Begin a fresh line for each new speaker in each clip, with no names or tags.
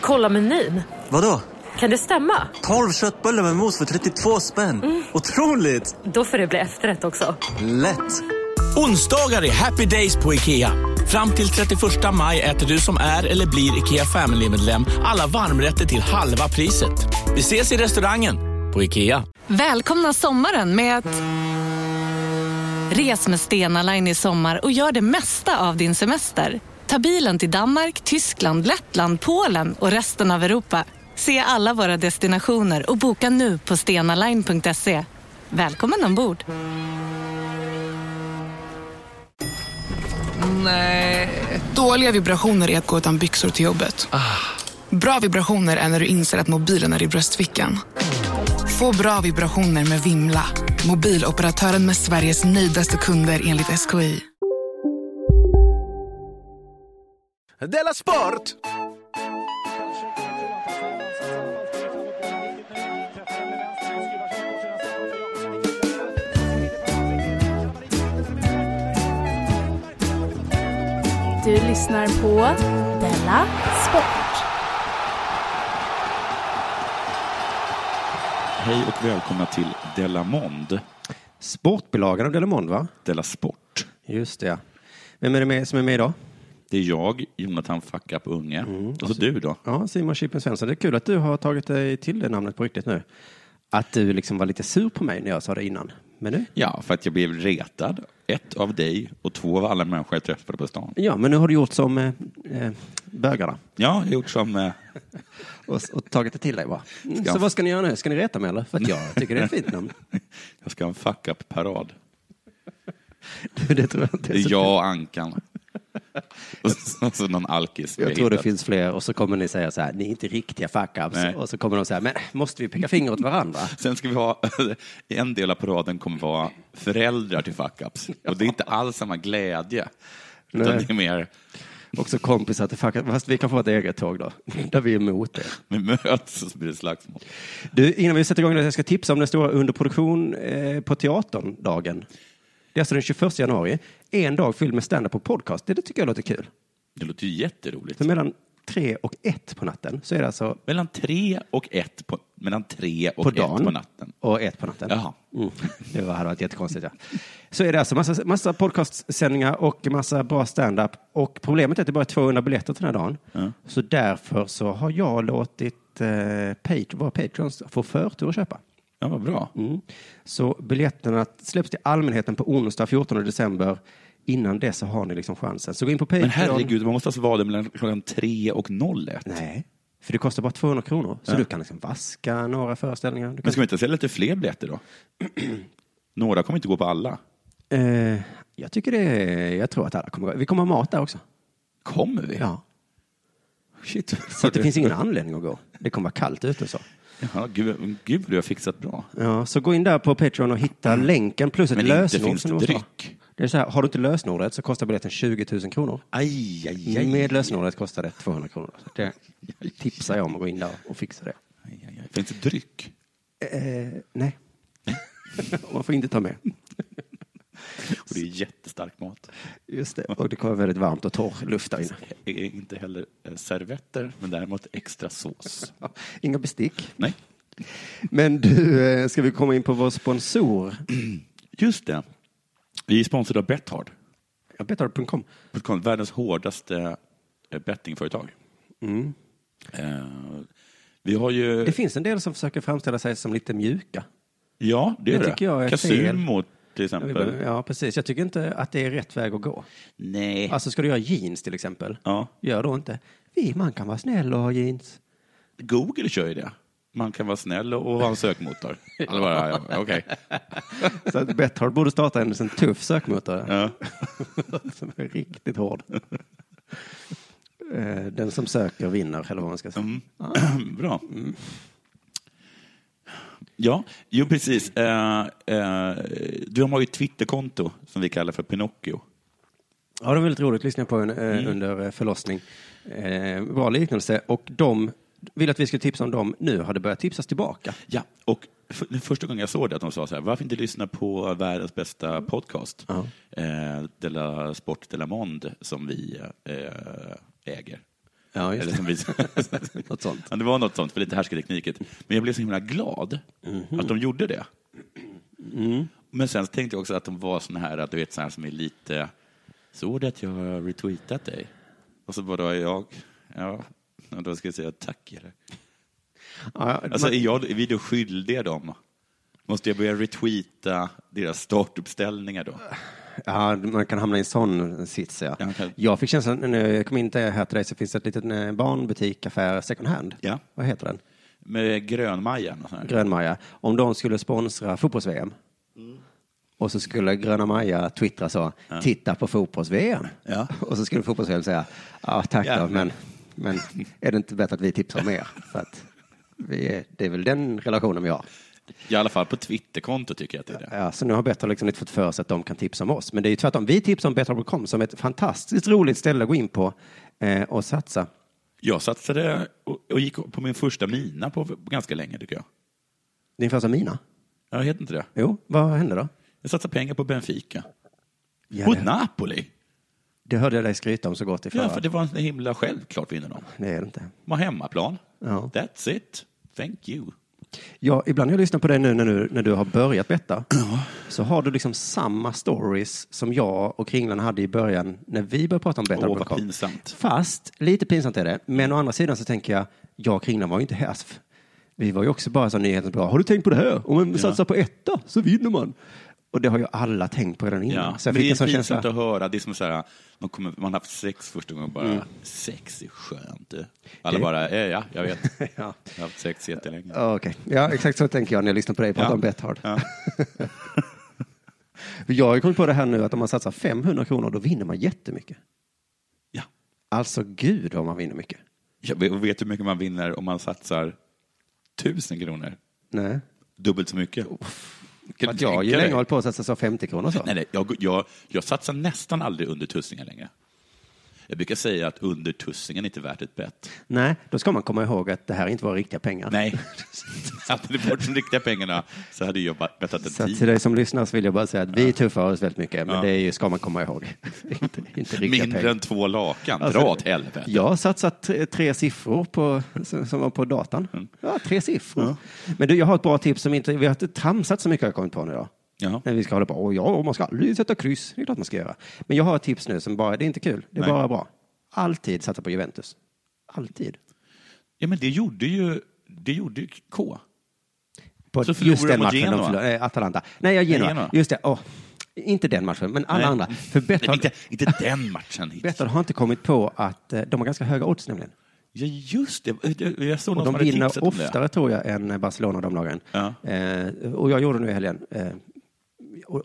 Kolla menyn.
Vadå?
Kan det stämma?
12 köttbullar med mos för 32 spänn. Otroligt!
Då får det bli efterrätt också.
Lätt!
Onsdagar är happy days på IKEA. Fram till 31 maj äter du som är eller blir IKEA Family-medlem alla varmrätter till halva priset. Vi ses i restaurangen på IKEA.
Välkomna sommaren med att... Res med Stena Line i sommar och gör det mesta av din semester. Ta bilen till Danmark, Tyskland, Lettland, Polen och resten av Europa. Se alla våra destinationer och boka nu på stenaline.se. Välkommen ombord!
Dåliga vibrationer är att gå utan byxor till jobbet. Bra vibrationer är när du inser att mobilen är i bröstfickan. Få bra vibrationer med Vimla. Mobiloperatören med Sveriges nöjdaste kunder enligt SKI.
Della Sport!
Du lyssnar på Della Sport.
Hej och välkomna till Della Mond,
Sportbilagan av Delamond, va?
Della Sport.
Just det, ja. Vem är det med, som är med idag?
Det är jag, Jonathan Fuck Up Unge. Och så du då?
Ja, Simon Chippen Svensson. Det är kul att du har tagit dig till det namnet på riktigt nu. Att du liksom var lite sur på mig när jag sa det innan. Men nu?
Ja, för att jag blev retad. Ett av dig och två av alla människor jag träffade på stan.
Ja, men nu har du gjort som eh, eh, bögarna
Ja, jag har gjort som... Eh,
och, och tagit det till dig bara. Mm, Så vad ska ni göra nu? Ska ni reta mig eller? För att jag tycker det är ett fint namn.
jag ska ha en Fuck Up-parad.
det tror jag inte
Det
är
jag och Ankan. Och så, någon alkis.
Jag tror det finns fler och så kommer ni säga så här, ni är inte riktiga fuck-ups. Och så kommer de säga, men måste vi peka finger åt varandra?
Sen ska vi ha, en del av paraden kommer vara föräldrar till fuck-ups. Och det är inte alls samma glädje. Utan
Nej.
det är mer,
Också kompisar till fuck Fast vi kan få ett eget tåg då, där vi är emot det.
vi möts och så blir det slagsmål.
Du, innan vi sätter igång det, jag ska tipsa om den stora underproduktion eh, på Teatern-dagen. Det är alltså den 21 januari. En dag fylld med stand-up och podcast. Det, det tycker jag låter kul.
Det låter ju jätteroligt.
Så mellan tre och ett på natten så är det alltså
Mellan tre och ett på, mellan tre och
på
ett
dagen
på natten.
och ett på natten.
Jaha.
Mm. Det var- hade varit jättekonstigt. Ja. Så är det alltså massa, massa podcastsändningar och massa bra stand-up. Och problemet är att det bara är 200 biljetter till den här dagen. Så därför så har jag låtit eh, Pat- våra patrons få förtur att köpa.
Ja, vad bra.
Mm. Så biljetterna släpps till allmänheten på onsdag 14 december. Innan det så har ni liksom chansen. Så gå in på Patreon.
Men herregud, man måste alltså vara där mellan klockan tre och 01.
Nej, för det kostar bara 200 kronor. Så
Ja.
du kan liksom vaska några föreställningar. Du
Men
kan...
ska vi inte sälja lite fler biljetter då? Några kommer inte gå på alla.
eh, jag tycker det är, jag tror att alla kommer gå. Vi kommer ha mat där också.
Kommer vi?
Ja.
Shit.
Så det finns ingen anledning att gå. Det kommer vara kallt ute så.
Ja, gud, gud du har fixat bra.
Ja, så gå in där på Patreon och hitta länken plus ett
Men inte
lösenord.
finns det dryck.
Det är så här, har du inte lösenordet så kostar biljetten 20 000 kronor.
Aj, aj, aj.
Med lösenordet kostar det 200 kronor. Det tipsar jag om att gå in där och fixa det.
aj, aj, aj. Finns det dryck?
Eh, nej. Man får inte ta med.
Och det är jättestark mat.
Just det. Och det kommer väldigt varmt och torr luft där inne.
Det är Inte heller eh, servetter, men däremot extra sås.
Inga bestick.
Nej,
Men du, eh, ska vi komma in på vår sponsor?
just det. Vi är sponsrade av Bethard.
Ja, Betthard.com.
Världens hårdaste eh, bettingföretag. Eh, Vi har ju...
Det finns en del som försöker framställa sig som lite mjuka.
Ja, det är
Det
det.
tycker jag är
Casumo till exempel.
Ja, precis. Jag tycker inte att det är rätt väg att gå.
Nej.
Alltså, ska du göra jeans till exempel?
Ja.
Gör då inte. Vi, man kan vara snäll och ha jeans.
Google kör ju det. Man kan vara snäll och ha en sökmotor. Eller bara, ja, Okej.
Så att Betthard borde starta en sån tuff sökmotor.
Ja.
som är riktigt hård. Eh, Den som söker vinner, eller vad man ska säga.
Mm. Bra. Ja, jo precis. Eh, eh, du har ju ett Twitterkonto som vi kallar för Pinocchio.
Ja, det var väldigt roligt att lyssna på en, eh, under eh, förlossning. Eh, bra liknelse. Och de vill att vi ska tipsa om dem. Nu har det börjat tipsas tillbaka.
Ja, och för, första gången jag såg det, att de sa så här, varför inte lyssna på världens bästa podcast?
Ja.
Eh, Della Sport Della Monde, som vi eh, äger.
Ja, just
Eller som vi...
Något sånt.
Ja, det var något sånt, för lite härskartekniket. Men jag blev så himla glad
Mhm.
att de gjorde det.
Mm.
Men sen tänkte jag också att de var såna här, du vet, såna här som är lite... Såg du att jag har retweetat dig? Och så bara jag, ja, och då ska jag säga tack. Eller?
Ja,
Alltså,
man-
är, jag, är vi då skyldiga dem? Måste jag börja retweeta deras startuppställningar då?
Ja, man kan hamna i en sån sits. Ja.
Ja, kan-
Jag fick känslan, när jag kom in här till dig så finns det ett litet eh, barnbutik, affär, second hand.
Ja.
Vad heter den?
Med Grönmaja?
Grön-Maja. Om de skulle sponsra fotbolls-VM och så skulle Gröna Maja twittra så, titta på fotbolls-VM.
Ja.
Och så skulle fotbolls-VM säga, ja tack
Ja,
då,
men-
men, är det inte bättre att vi tipsar om er? För att vi det är väl den relationen vi har.
I alla fall på Twitterkonto tycker jag att det är det.
Ja, så nu har Betthard liksom inte fått för sig att de kan tipsa om oss. Men det är ju tvärtom. Vi tipsar om Betthard.com som ett fantastiskt roligt ställe att gå in på eh, och satsa.
Jag satsade och, och gick på min första mina på ganska länge tycker jag.
Din första mina?
Jag heter inte det.
Jo, vad hände då?
Jag satsade pengar på Benfica.
Ja,
Mot
det,
Napoli.
det hörde jag dig skryta om så gott i förra.
Ja, för det var en himla självklart vinner de.
Det är det inte.
De har hemmaplan.
Ja.
That's it. Thank you.
Ja, ibland när jag lyssnar på dig nu när du, när du har börjat betta så har du liksom samma stories som jag och Kringlan hade i början när vi började prata om
Åh, vad pinsamt.
Fast lite pinsamt är det. Men å andra sidan så tänker jag, jag och Kringlan var ju inte här. Vi var ju också bara så nyhetens bra. Har du tänkt på det här? Om man satsar på etta så vinner man. Och det har ju alla tänkt på redan innan.
Ja.
Så jag fick
det
en
är
sån
pinsamt
känsla.
att höra. Det är som så här, man, kommer, man har haft sex första gången och bara,
Mm.
sex är skönt. Alla
Det-
bara, eh, ja, jag vet.
Ja.
Jag har haft sex jättelänge.
Ja, Okej, ja, exakt så tänker jag när jag lyssnar på dig prata
Ja.
om Betthard.
Ja.
Jag har ju kommit på det här nu att om man satsar 500 kronor då vinner man jättemycket.
Ja.
Alltså gud vad man vinner mycket.
Vet, och vet du hur mycket man vinner om man satsar tusen kronor?
Nej.
Dubbelt så mycket. Kan
För att jag har ju länge hållit på att satsa så 50 kronor så.
Nej, nej, jag, jag, jag satsar nästan aldrig under tussingen längre. Jag brukar säga att under tussingen är inte värt ett bett.
Nej, då ska man komma ihåg att det här inte var riktiga pengar.
Nej. Hade det varit de riktiga pengarna så hade jag bettat en
att till
tid.
dig som lyssnar så vill jag bara säga att vi tuffar oss väldigt mycket, men
Ja.
det ju, ska man komma ihåg. inte, inte
Mindre
pengar.
än två lakan.
Alltså,
Dra åt helvete.
Jag har satsat tre, siffror på, som var på datan.
Mm.
Ja, tre siffror. Men du, jag har ett bra tips som inte, vi har inte tramsat så mycket har jag kommit på nu då.
Ja.
När vi ska hålla på, åh ja, man ska aldrig sätta kryss. Det är klart man ska göra. Men jag har ett tips nu som bara, det är inte kul, det är
Nej.
bara bra. Alltid satsa på Juventus. Alltid.
ja, men det gjorde ju, det gjorde ju K.
På
Så
just
de
den matchen, de
Genoa.
förlorade, eh, Atalanta. Nej, jag Genoa.
Genoa.
Just det, åh. Inte den matchen, men alla
Nej.
andra. För
Nej,
Betthard,
inte, inte den matchen.
Betthard har inte kommit på att eh, de har ganska höga odds nämligen.
Ja, just det. Jag såg
Och de vinner oftare tror jag än Barcelona de lagen.
Ja.
Eh, och jag gjorde nu i helgen. Eh,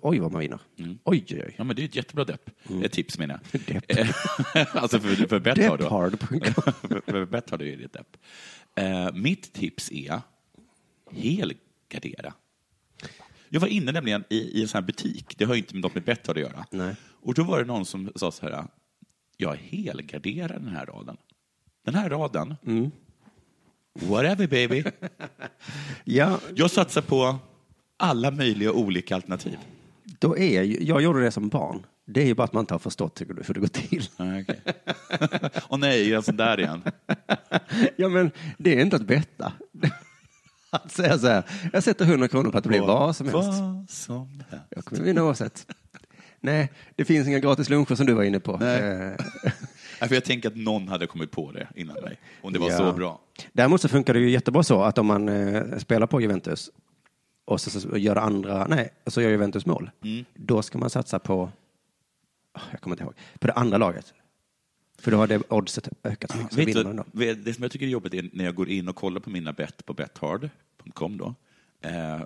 oj, vad man vinner.
Mm.
Oj, oj, oj.
Ja, men det är ett jättebra depp. Ett tips menar jag.
Depp.
alltså för, för Betthard för, Betthard är det ett depp. Eh, mitt tips är helgardera. Jag var inne nämligen i, i en sån här butik, det har ju inte något med Betthard att göra.
Nej.
Och då var det någon som sa så här, jag helgarderar den här raden. Den här raden,
Mm.
whatever baby.
Ja,
Jag satsar på alla möjliga olika alternativ.
Då är jag gjorde det som barn. Det är ju bara att man inte har förstått hur det går till.
Ah, okej. Åh nej, är jag sån där igen?
Ja, men det är inte att betta. Att säga så här, jag sätter 100 kronor på att det blir vad som helst.
Vad som helst.
Jag kommer vinna oavsett. Nej, det finns inga gratis luncher som du var inne på.
Nej.
Eh,
Nej, för jag tänker att någon hade kommit på det innan mig. Om det var
Ja.
så bra.
Däremot så funkar det ju jättebra så att om man eh, spelar på Juventus och så, så gör andra, nej, så gör Juventus mål.
Mm.
Då ska man satsa på, ah, jag kommer inte ihåg, på det andra laget. För då har det oddset ökat så mycket. Så vinner man då.
det som jag tycker är jobbigt är när jag går in och kollar på mina bett på bethard.com då. Eh,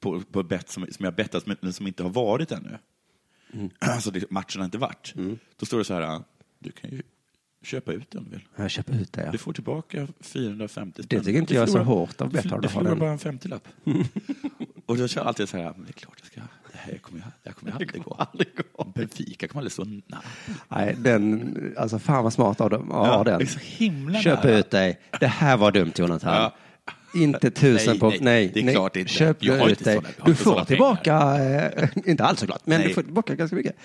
på, på bett som, som jag bettat men som inte har varit ännu.
Mm.
Alltså det, matchen har inte varit. Då står det så här, du kan ju köpa ut den om du vill.
Jag köper ut det. Ja.
Du får tillbaka 450
Det tycker inte
Du
jag är så hårt av Betthard
Du
att ha
förlorar bara en 50-lapp. och då känner jag alltid så här, men det är klart jag ska, det här kommer jag, det här kommer jag aldrig gå.
aldrig gå.
Benfica kommer aldrig stå nära.
Nej, den, alltså fan vad smart av dem att ha
Ja,
den.
det är så himla
Köp
nära.
ut dig. Det här var dumt Jonathan.
Ja.
Inte tusen
Nej,
på...
nej,
Nej,
det är
nej.
klart inte.
Köp
Jag
ut dig. Du får tillbaka, eh, inte alls såklart, men
Nej.
du får tillbaka ganska mycket.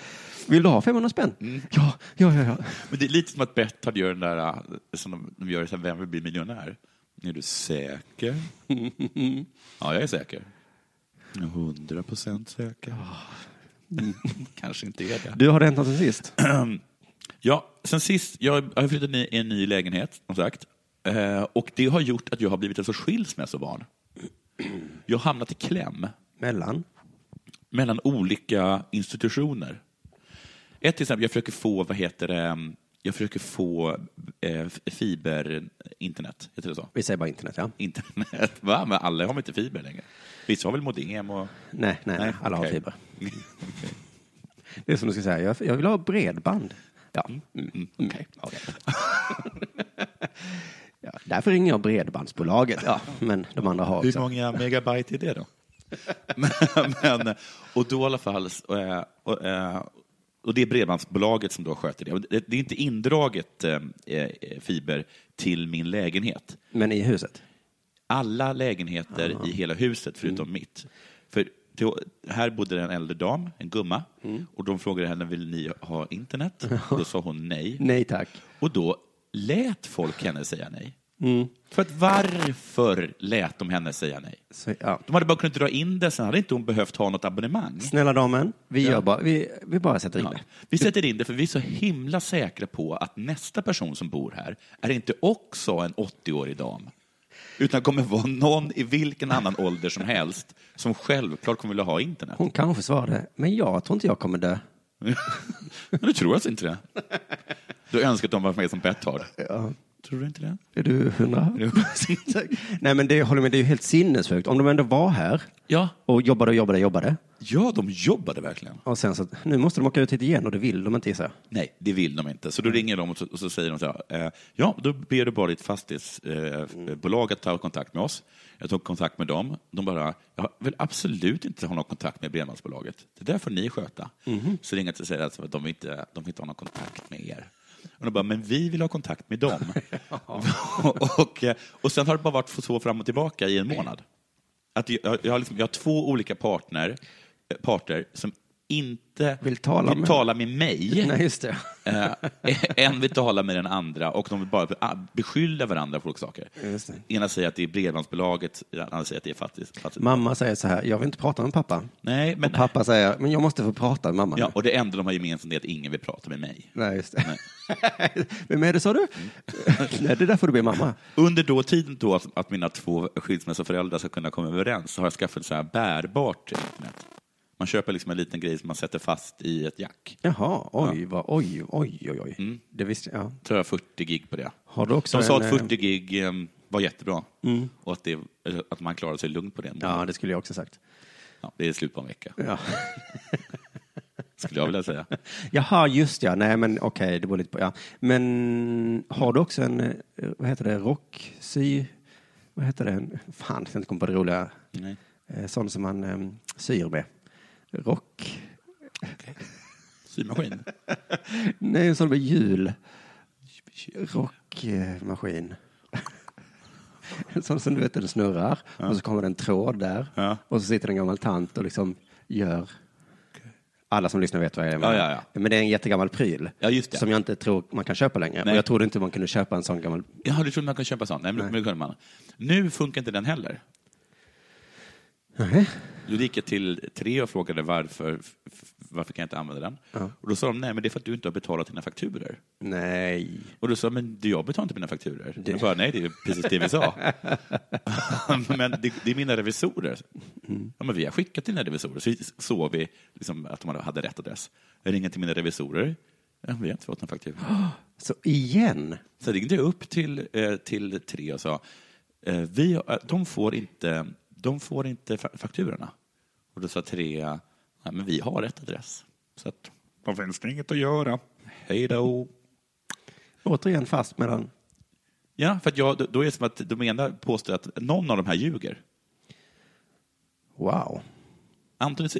Vill du ha 500 spänn? Ja, ja, ja. ja.
Men det är lite som att Betthard gör den där, äh, som de, de gör så här, Vem vill bli miljonär? Är du säker? ja, jag är säker. Hundra procent säker. Kanske inte är det.
Du, har något sen sist?
Ja, sen sist, jag har flyttat in i en ny lägenhet, som sagt. Eh, och det har gjort att jag har blivit ett sorts skilsmässobarn. Jag har hamnat i kläm
Mellan?
mellan olika institutioner. Ett till exempel, jag försöker få, vad heter det, jag försöker få eh, fiberinternet, heter det så?
Vi säger bara internet, ja.
Internet, va? Men alla har väl inte fiber längre? Vissa har väl modem och...
Nej, nej, nej. alla har
okej.
fiber. Det är som du ska säga, jag, jag vill ha bredband. Ja. Mm.
Mm,
okej. ja, därför ringer jag Bredbandsbolaget. Ja, men de andra har
Hur
också.
många megabyte är det då? men, och då i alla fall, och, eh, och, eh, och det är Bredbandsbolaget som då sköter det. Det, det är inte indraget eh, fiber till min lägenhet.
Men i huset?
Alla lägenheter i hela huset förutom mitt. För här bodde en äldre dam, en gumma, och de frågade henne, vill ni ha internet? Och då sa hon nej.
Nej tack.
Och då lät folk henne säga nej. För att varför lät de henne säga nej?
Så, ja.
De hade bara kunnat dra in det, sen hade inte hon behövt ha något abonnemang.
Snälla damen, vi, gör bara, vi, vi bara sätter in
Ja.
det.
Vi sätter in det för vi är så himla säkra på att nästa person som bor här är inte också en 80-årig dam. Utan kommer vara någon i vilken annan ålder som helst som självklart kommer vilja ha internet.
Hon kanske svarade, men jag tror inte jag kommer dö.
Men du tror alltså inte det? Du önskar att de var med som Betthard? Tror du inte det?
Är du hundra? Nej men det håller med, det är ju helt sinnessjukt. Om de ändå var här
Ja.
och jobbade och jobbade och jobbade.
Ja, de jobbade verkligen.
Och sen så, nu måste de åka ut hit igen och det vill de inte gissa.
Nej, det vill de inte. Så då ringer de och så, och så säger de så här, eh, ja, då ber du bara ditt fastighetsbolag att ta kontakt med oss. Jag tog kontakt med dem. De bara, jag vill absolut inte ha någon kontakt med Bredbandsbolaget. Det där får ni sköta. Så ringer jag och säger alltså att de vill inte, de vill inte ha någon kontakt med er. Och de bara, men vi vill ha kontakt med dem. och, och sen har det bara varit så fram och tillbaka i en månad. Att jag, jag, har liksom, jag har två olika partner, eh, parter som inte
Vill tala med-
tala med mig.
Nej, just det.
Eh, en vill tala med den andra och de vill bara ah, beskylla varandra för olika saker.
Just det.
Ena säger att det är Bredbandsbolaget, den andra säger att det är fattigt. fattigt.
Mamma säger så här, jag vill inte prata med pappa.
Nej, men,
Och pappa säger, men jag måste få prata med mamma.
ja,
nu.
och det enda de har gemensamt är att ingen vill prata med mig.
Nej, just det. Vem är det sa du? Nej, det där får du be mamma.
Under då tiden då att, att mina två skilsmässoföräldrar ska kunna komma överens så har jag skaffat så här bärbart internet. Man köper liksom en liten grej som man sätter fast i ett jack.
Jaha, oj, vad, oj, oj, oj, oj.
Mm.
Det visste jag.
tror jag 40 gig på det.
Har du också
De sa
en,
att
eh,
40 gig eh, var jättebra och att, det, att man klarade sig lugnt på det.
Ja, det skulle jag också sagt.
Ja, det är slut på en vecka,
Ja.
skulle jag vilja säga.
Jaha, just ja. Nej, men okej, det beror lite på. Ja. Men har du också en, eh, vad heter det, rocksy... Vad heter det? Fan, jag ska inte komma på det roliga.
Nej.
Eh, Sån som man eh, syr med. Rock...
Symaskin?
Nej, en sån med hjul. Rockmaskin. En sån som du vet, den snurrar och så kommer det en tråd där
Ja.
och så sitter en gammal tant och liksom gör alla som lyssnar vet vad jag menar.
Ja, ja,
Men det är en jättegammal pryl
Ja,
som jag inte tror man kan köpa längre.
Nej.
Och jag trodde inte man kunde köpa en sån gammal.
Jaha, du trodde man kunde köpa sånt? Nej, men det kunde man. Nu funkar inte den heller.
Nej.
Då gick jag till tre och frågade varför, varför kan jag inte använda den? Och då sa de, nej men det är för att du inte har betalat dina fakturor.
Nej.
Och då sa jag, men jag betalar inte mina fakturor. Jag bara, nej det är precis det vi sa. men det, det är mina revisorer. Ja, men vi har skickat till dina revisorer, så såg vi liksom att de hade rätt adress. Jag ringer till mina revisorer, ja, vi har inte fått någon faktura.
Så igen.
Så ringde jag upp till, eh, till tre och sa, eh, vi, de, får inte, de får inte fa- fakturorna. Och då sa tre, ja, men vi har rätt adress. Så att, då finns det inget att göra. Hej då.
Återigen fast mellan.
Ja, för att jag, då- är det som att de ena påstår att någon av de här ljuger.
Wow.
Antingen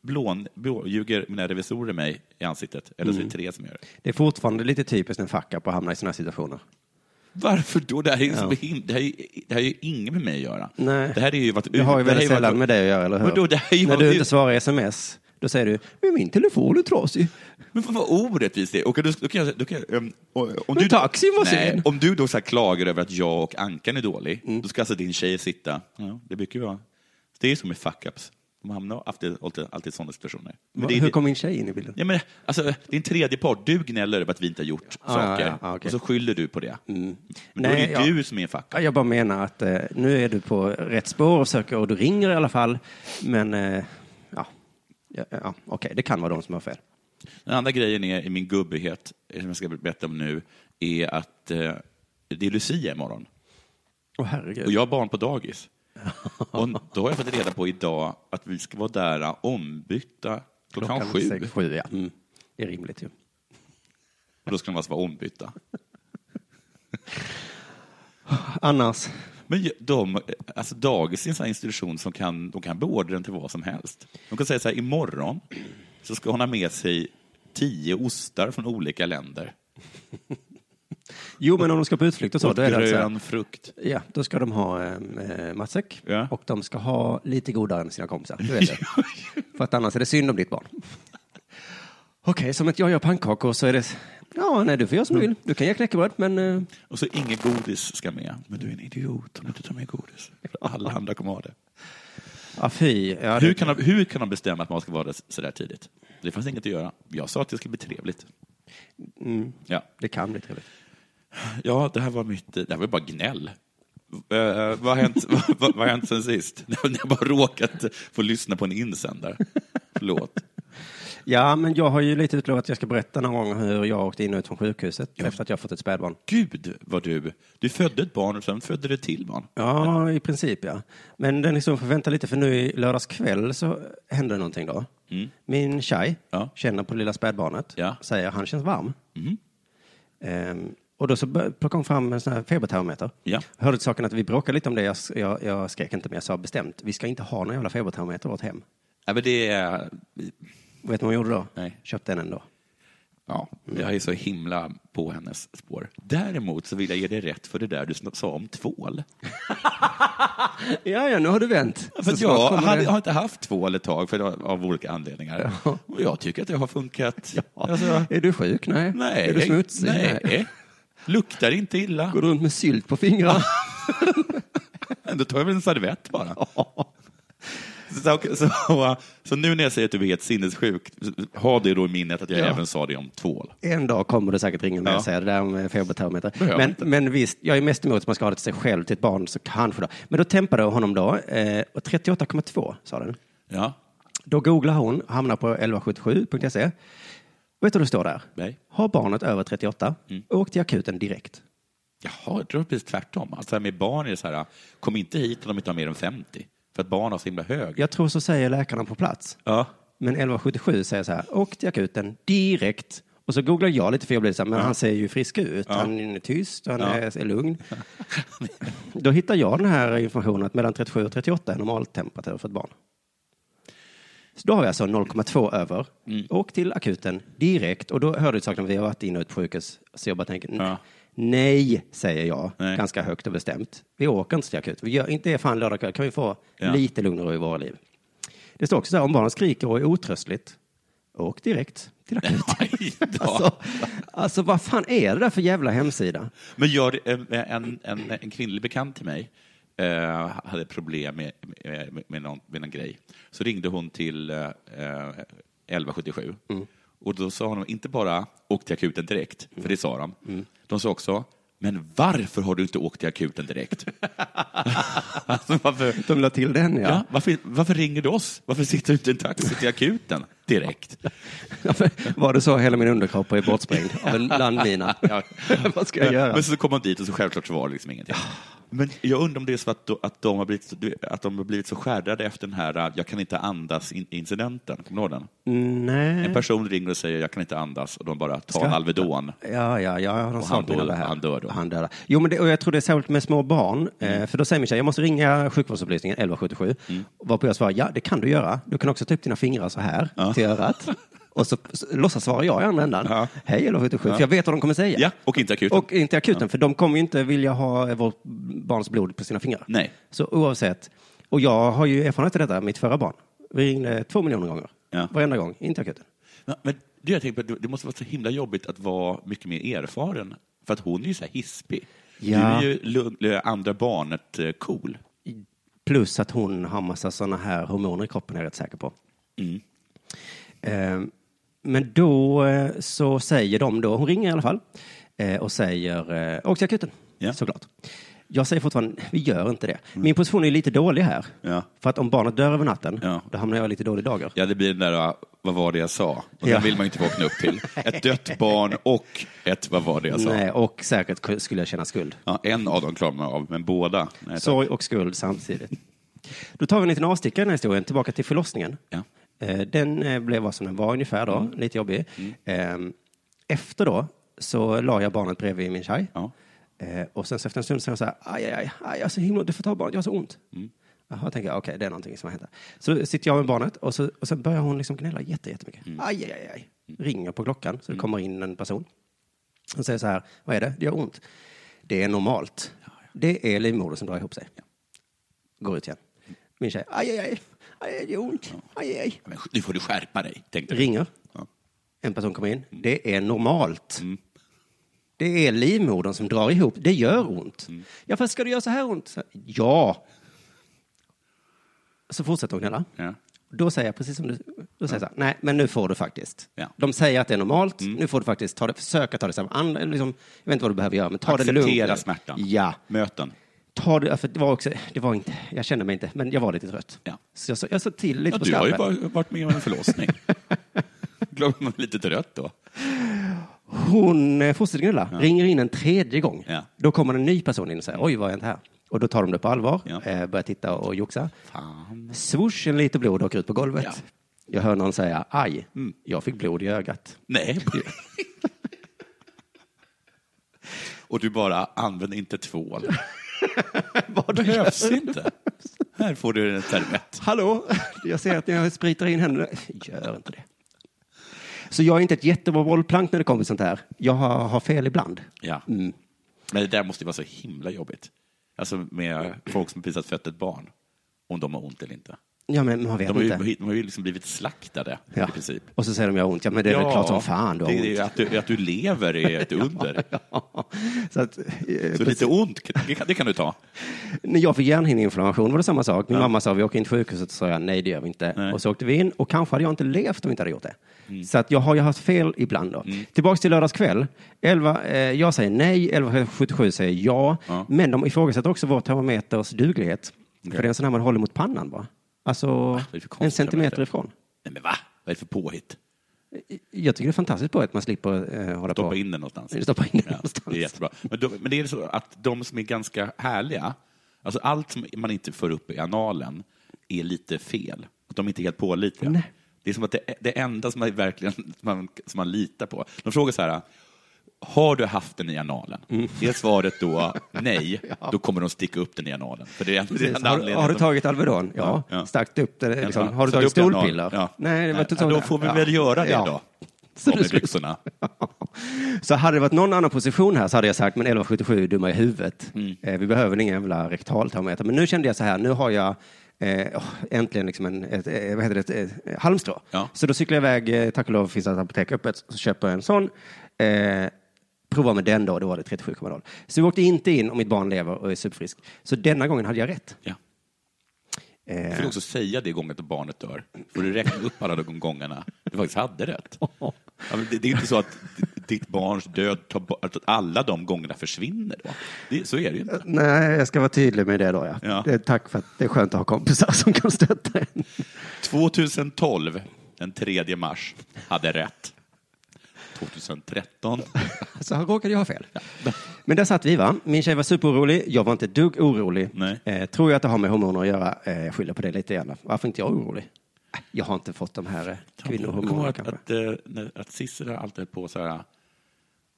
blån, blå, ljuger mina revisorer mig i ansiktet, eller så är det tre som gör det.
Det är fortfarande lite typiskt en fuck up att hamna i sådana här situationer.
Varför då? Det här, är så
Ja.
det, här är, det här är ju inget med mig att göra.
Nej.
Det här är ju varit
Det har ju väldigt sällan
varit-
med det att göra, eller hur?
Ju
När du inte svarar sms, då säger du, men min telefon är trasig.
Men vad orättvist det är. Och då, då kan jag, då kan jag, um, om
Men
du,
taxin var
nej,
sen.
Om du då så klagar över att jag och Ankan är dålig,
Mm.
då ska alltså din tjej sitta, ja, det brukar ju vara, det är som med fuck-ups. De hamnar alltid, alltid, alltid sådana situationer. Men det
Hur kom min tjej in i bilden?
Ja, men, alltså, en tredje part. Du gnäller över att vi inte har gjort
Ah,
saker
ja, ja, okej.
och så skyller du på det. Men då
Nej,
är det
ja.
du som är en fuck
Ja, Jag bara menar att eh, nu är du på rätt spår och söker och du ringer i alla fall. Men eh, ja, ja, ja okej, det kan vara de som har fel.
Den andra grejen är, i min gubbighet, eh, som jag ska berätta om nu, är att eh, det är Lucia imorgon.
Åh herregud.
Och jag har barn på dagis. Och då har jag fått reda på idag att vi ska vara där ombytta klockan, sju.
sex, sju ja. Mm. Det är rimligt ju.
Och då ska de alltså vara ombytta.
Annars,
Men de, alltså dagis är en sån institution som kan, de kan beordra den till vad som helst. De kan säga så här, imorgon så ska hon ha med sig tio ostar från olika länder.
Jo men om de ska på utflykt och så,
Och
då är det
grön
alltså,
frukt.
ja, då ska de ha eh, matsäck
Ja.
och de ska ha lite godare än sina kompisar. Du vet det. För att annars är det synd om ditt barn. Okej, som att jag gör pannkakor så är det, ja nej du får göra som du vill. Du kan ge knäckebröd men eh,
Och så inget godis ska med. Men du är en idiot om du inte tar med godis. Alla andra kommer ha det.
ja, fy. Ja,
Hur kan, de, hur kan de bestämma att man ska vara där så där tidigt? Det fanns inget att göra. Jag sa att det skulle bli trevligt.
mm,
Ja,
det kan bli trevligt.
Ja det här var mitt... Det här var bara gnäll. Eh, vad, har hänt, vad, vad, har hänt sen sist? Jag bara råkat få lyssna på en insändare. Förlåt.
Ja, men jag har ju lite utlovat att jag ska berätta någon gång hur jag åkte in och ut från sjukhuset efter att jag fått ett spädbarn.
Gud vad du... Du födde ett barn och sen födde du till barn.
Ja, i princip ja. Men den liksom får vänta lite för nu i lördags kväll så hände någonting då.
Mm.
Min tjej
Ja.
känner på lilla spädbarnet,
Ja.
säger han känns varm.
Mhm.
Ehm, och då så plockade hon fram en sån här febertermometer.
Ja.
Hörde till saken att vi bråkade lite om det. Jag, jag, jag skrek inte, men jag sa bestämt, vi ska inte ha någon jävla febertermometer vårt hem.
Ja, men det är...
Vet du vad hon gjorde då?
Nej.
Köpte en ändå.
Ja, jag är så himla på hennes spår. Däremot så vill jag ge dig rätt för det där du sa om tvål.
Ja, ja, nu har du vänt.
För att
snart
jag, hade,
det-
har inte haft tvål ett tag för, av olika anledningar. Och jag tycker att det har funkat.
Ja.
Alltså,
Är du sjuk? Nej.
nej.
Är du smutsig?
Nej. Luktar inte illa.
Går du runt med sylt på fingrarna?
Då tar jag väl en servett bara. Så, så, så, nu när jag säger att du är helt sinnessjuk, ha det då i minnet att jag
Ja.
även sa det om tvål.
En dag kommer det säkert ringa med
Ja.
och säga det där med febertermometer. Men,
inte.
men visst, jag är mest emot att man ska ha det till sig själv, till ett barn, så kanske då. Men då tempade jag honom då, eh, och 38,2 sa den.
Ja,
Då googlar hon, hamnar på 1177.se. Vet du vad det står där?
nej.
Har barnet över 38,
Mm.
åk till akuten direkt.
Jaha, jag tror precis tvärtom. Alltså med barn är det så här, kom inte hit om de inte har mer än 50. För att barn har så himla hög.
Jag tror så säger läkarna på plats.
Ja.
Men 1177 säger så här, åk till akuten direkt. Och så googlar jag lite för jag blir så här, men han ser ju frisk ut. Han är tyst, han
Ja.
är, är lugn. Då hittar jag den här informationen att mellan 37 och 38 är normaltemperatur för ett barn. Så då har vi alltså 0,2 över.
Mm.
Åk till akuten direkt. Och då hörde du saken, vi har varit inne och ut på sjukhus. Så jag bara tänker,
Ja.
nej, säger jag,
Nej.
ganska högt och bestämt. Vi åker inte till akut. Vi gör inte det fan lördag kväll. Kan vi få
Ja.
lite lugn och ro i våra liv? Det står också så här, om barnen skriker och är otröstligt, åk direkt till akuten. Alltså, alltså vad fan är det där för jävla hemsida?
Men gör det, en, en, en, en kvinnlig bekant till mig eh, hade problem med, med, med, någon, med någon grej. Så ringde hon till eh, 1177. Och då sa de inte bara åk till akuten direkt, för det sa de. De sa också, men varför har du inte åkt till akuten direkt? alltså, varför,
De la till den,
ja.
ja.
varför, varför ringer du oss? Varför sitter du inte i en taxi till akuten direkt?
Var det så hela min underkropp är bortsprängd av en landmina?
Ja.
vad ska jag göra?
Men så kom man dit och så självklart så var det liksom ingenting. Men jag undrar om det är så att, att, de, har blivit, så- att de har blivit så skärrade efter den här äh, jag kan inte andas-incidenten. Kommer du ihåg den? En
Nej.
person ringer och säger jag kan inte andas och de bara tar en Alvedon.
Ja, ja, ja. De
Och han
här.
han dör då.
Han dör. Jo, men det, och jag tror det är särskilt med små barn.
Mm.
Eh, för då säger min tjej, jag måste ringa sjukvårdsupplysningen 1177.
Mm.
Varpå jag svarar, ja det kan du göra. Du kan också ta upp dina fingrar så här till örat. Och så, låtsas svara jag i andra ändan.
Ja.
Hej 1177,
Ja.
för jag vet vad de kommer säga.
Ja, och inte akuten.
Och inte akuten, för de kommer ju inte vilja ha vårt barns blod på sina fingrar.
Nej.
Så oavsett, och jag har ju erfarenhet av detta, mitt förra barn. Vi ringde två miljoner gånger.
Ja.
Varenda gång, inte akuten.
Ja, men det, jag tänker på, det- måste vara så himla jobbigt att vara mycket mer erfaren. För att hon är ju så här hispig.
Ja.
Du är ju lugn, det andra barnet eh.
Plus att hon har massa sådana här hormoner i kroppen, är jag rätt säker på.
Mm.
Eh, Men då eh, så säger de då, hon ringer i alla fall, eh, och säger åk till akuten,
Ja.
såklart. Jag säger fortfarande, vi gör inte det. Min position är lite dålig här.
Ja.
För att om barnet dör över natten,
Ja.
då hamnar jag i lite dålig dager.
Ja, det blir den där, uh, vad var det jag sa? Och
Ja.
den vill man ju inte vakna upp till. Ett dött barn och ett, vad var det jag sa?
Nej, och säkert ku- skulle jag känna skuld.
Ja, en av dem klarar man av, men båda. Nej.
Sorg och skuld samtidigt. Då tar vi en liten avstickare i den här historien, tillbaka till förlossningen.
Ja.
Eh, Den eh, blev vad som den var ungefär då, lite jobbig. Eh, Efter då så la jag barnet bredvid min tjej.
Ja.
Eh, Och sen så efter en stund så jag så här, aj, aj, aj, aj, jag så himla, du får ta barnet, jag har så ont. Jaha, tänker jag, okej, det är någonting som har hänt. Så sitter jag med barnet och så, och så börjar hon liksom gnälla jätte, jättemycket. Aj, aj, aj, aj. Ringer på klockan så det kommer in en person. Och säger så här, vad är det? Det gör ont. Det är normalt. Det är livmodern som drar ihop sig. Går ut igen. Min tjej, aj, aj, aj, det gör ont. Aj, aj.
Men nu får du skärpa dig, tänkte du.
Ringer.
Ja.
En person kommer in. Det är normalt. Det är livmodern som drar ihop. Det gör ont. Ja, fast ska det göra så här ont? Så, ja. Så fortsätter hon gnälla.
Ja.
Då säger jag precis som du, då säger jag så här, nej, men nu får du faktiskt.
Ja.
De säger att det är normalt, nu får du faktiskt ta det, försöka ta det samman. Andra, liksom, jag vet inte vad du behöver göra, men ta det lugnt.
Acceptera smärtan.
Ja.
Möten.
Ta det, för det var också, det var inte, jag kände mig inte, men jag var lite trött.
Ja.
Så jag, jag sa till lite
Ja,
på
du har ju bara varit med om en förlossning. Glömmer man lite trött då.
Hon eh, fortsätter gnälla, ringer in en tredje gång.
Ja.
Då kommer en ny person in och säger, oj, vad har hänt här? Och då tar de det på allvar,
Ja.
eh, börjar titta och joxa.
Fan.
Swoosh, en liter blod åker ut på golvet.
Ja.
Jag hör någon säga, aj, jag fick blod i ögat.
Nej. Och du bara, använd inte tvål.
Vad
Behövs inte. Här får du en servett.
Hallå, jag ser att jag spritar in händerna. Gör inte det. Så jag är inte ett jättebra bollplank när det kommer till sånt här. Jag har, har fel ibland.
Ja.
Mm.
Men det där måste ju vara så himla jobbigt. Alltså med folk som precis har fött ett barn. Om de har ont eller inte.
Ja, men man vet
De har ju,
inte.
de har ju liksom blivit slaktade
Ja.
i princip.
Och så säger de, jag har ont. Ja, men det är väl klart som fan du har
det,
ont.
att, du, att du lever är ett under.
Så att,
Så lite ont, det kan, det kan du ta.
När jag fick hjärnhinneinflammation var det samma sak. Min mamma sa vi åker in till sjukhuset och sa jag nej det gör vi inte.
Nej.
Och så åkte vi in och kanske hade jag inte levt om vi inte hade gjort det.
Mm.
Så att jag har ju haft fel ibland då. Tillbaks till lördagskväll. 11, eh, jag säger nej, 1177 säger ja.
Ja.
Men de ifrågasätter också vår termometers duglighet. För det är en sån här man håller mot pannan bara. Alltså
för
en centimeter ifrån.
Nej men va? Vad är det för påhitt?
Jag tycker det är fantastiskt på att man slipper eh, hålla
Stoppa
på.
in den någonstans.
Stoppa in den
Ja,
någonstans.
Det är jättebra. Men, då, men det är så att de som är ganska härliga, alltså allt som man inte får upp i analen är lite fel. Att de inte är helt pålitliga.
Nej.
Det är som att det, det enda som man verkligen som man, som man litar på. De frågar så här, har du haft den i analen?
Mm.
Är svaret då nej, då kommer de sticka upp den i analen. För det är,
Precis. Har,
anledningen
har du tagit Alvedon? Ja.
Ja, ja.
Starkt upp det. Liksom.
Ja,
Har du tagit stolpiller?
Ja.
Nej, det var totalt-
Då får vi
Ja.
väl göra det
Ja.
då.
Så du
med byxorna.
Så hade det varit någon annan position här så hade jag sagt, men 1177 är dumma i huvudet.
Mm.
Eh, vi behöver ingen jävla rektaltermometer. Men nu kände jag så här, nu har jag eh, åh, äntligen liksom en, ett, eh, vad heter det, ett, ett, halmstrå.
Ja.
Så då cyklar jag iväg, eh, tack och lov finns det ett apotek öppet, så köper jag en sån. Eh, provar med den då, då var det 37,0. Så vi åkte inte in om mitt barn lever och är superfrisk. Så denna gången hade jag rätt.
Ja.
Eh,
Du får också säga det gången att barnet dör. Får du räkna upp alla de gångerna du faktiskt hade rätt. Ja, men det, det är inte så att ditt barns död, att alla de gångerna försvinner då. Det, så är det ju inte.
Nej, jag ska vara tydlig med det då. Ja.
Ja.
Det tack för att det är skönt att ha kompisar som kan stötta en.
2012, den 3 mars, hade rätt. 2013.
Så här råkade jag ha fel. Men där satt vi, va? Min tjej var superorolig. Jag var inte ett dugg orolig.
Nej.
Eh, tror jag att det har med hormoner att göra? Eh, jag skyller på det lite grann. Varför inte jag orolig? Jag har inte fått de här eh, kvinnohormonerna
ihåg
kanske.
att, att, eh, när- att Sissela alltid på så här.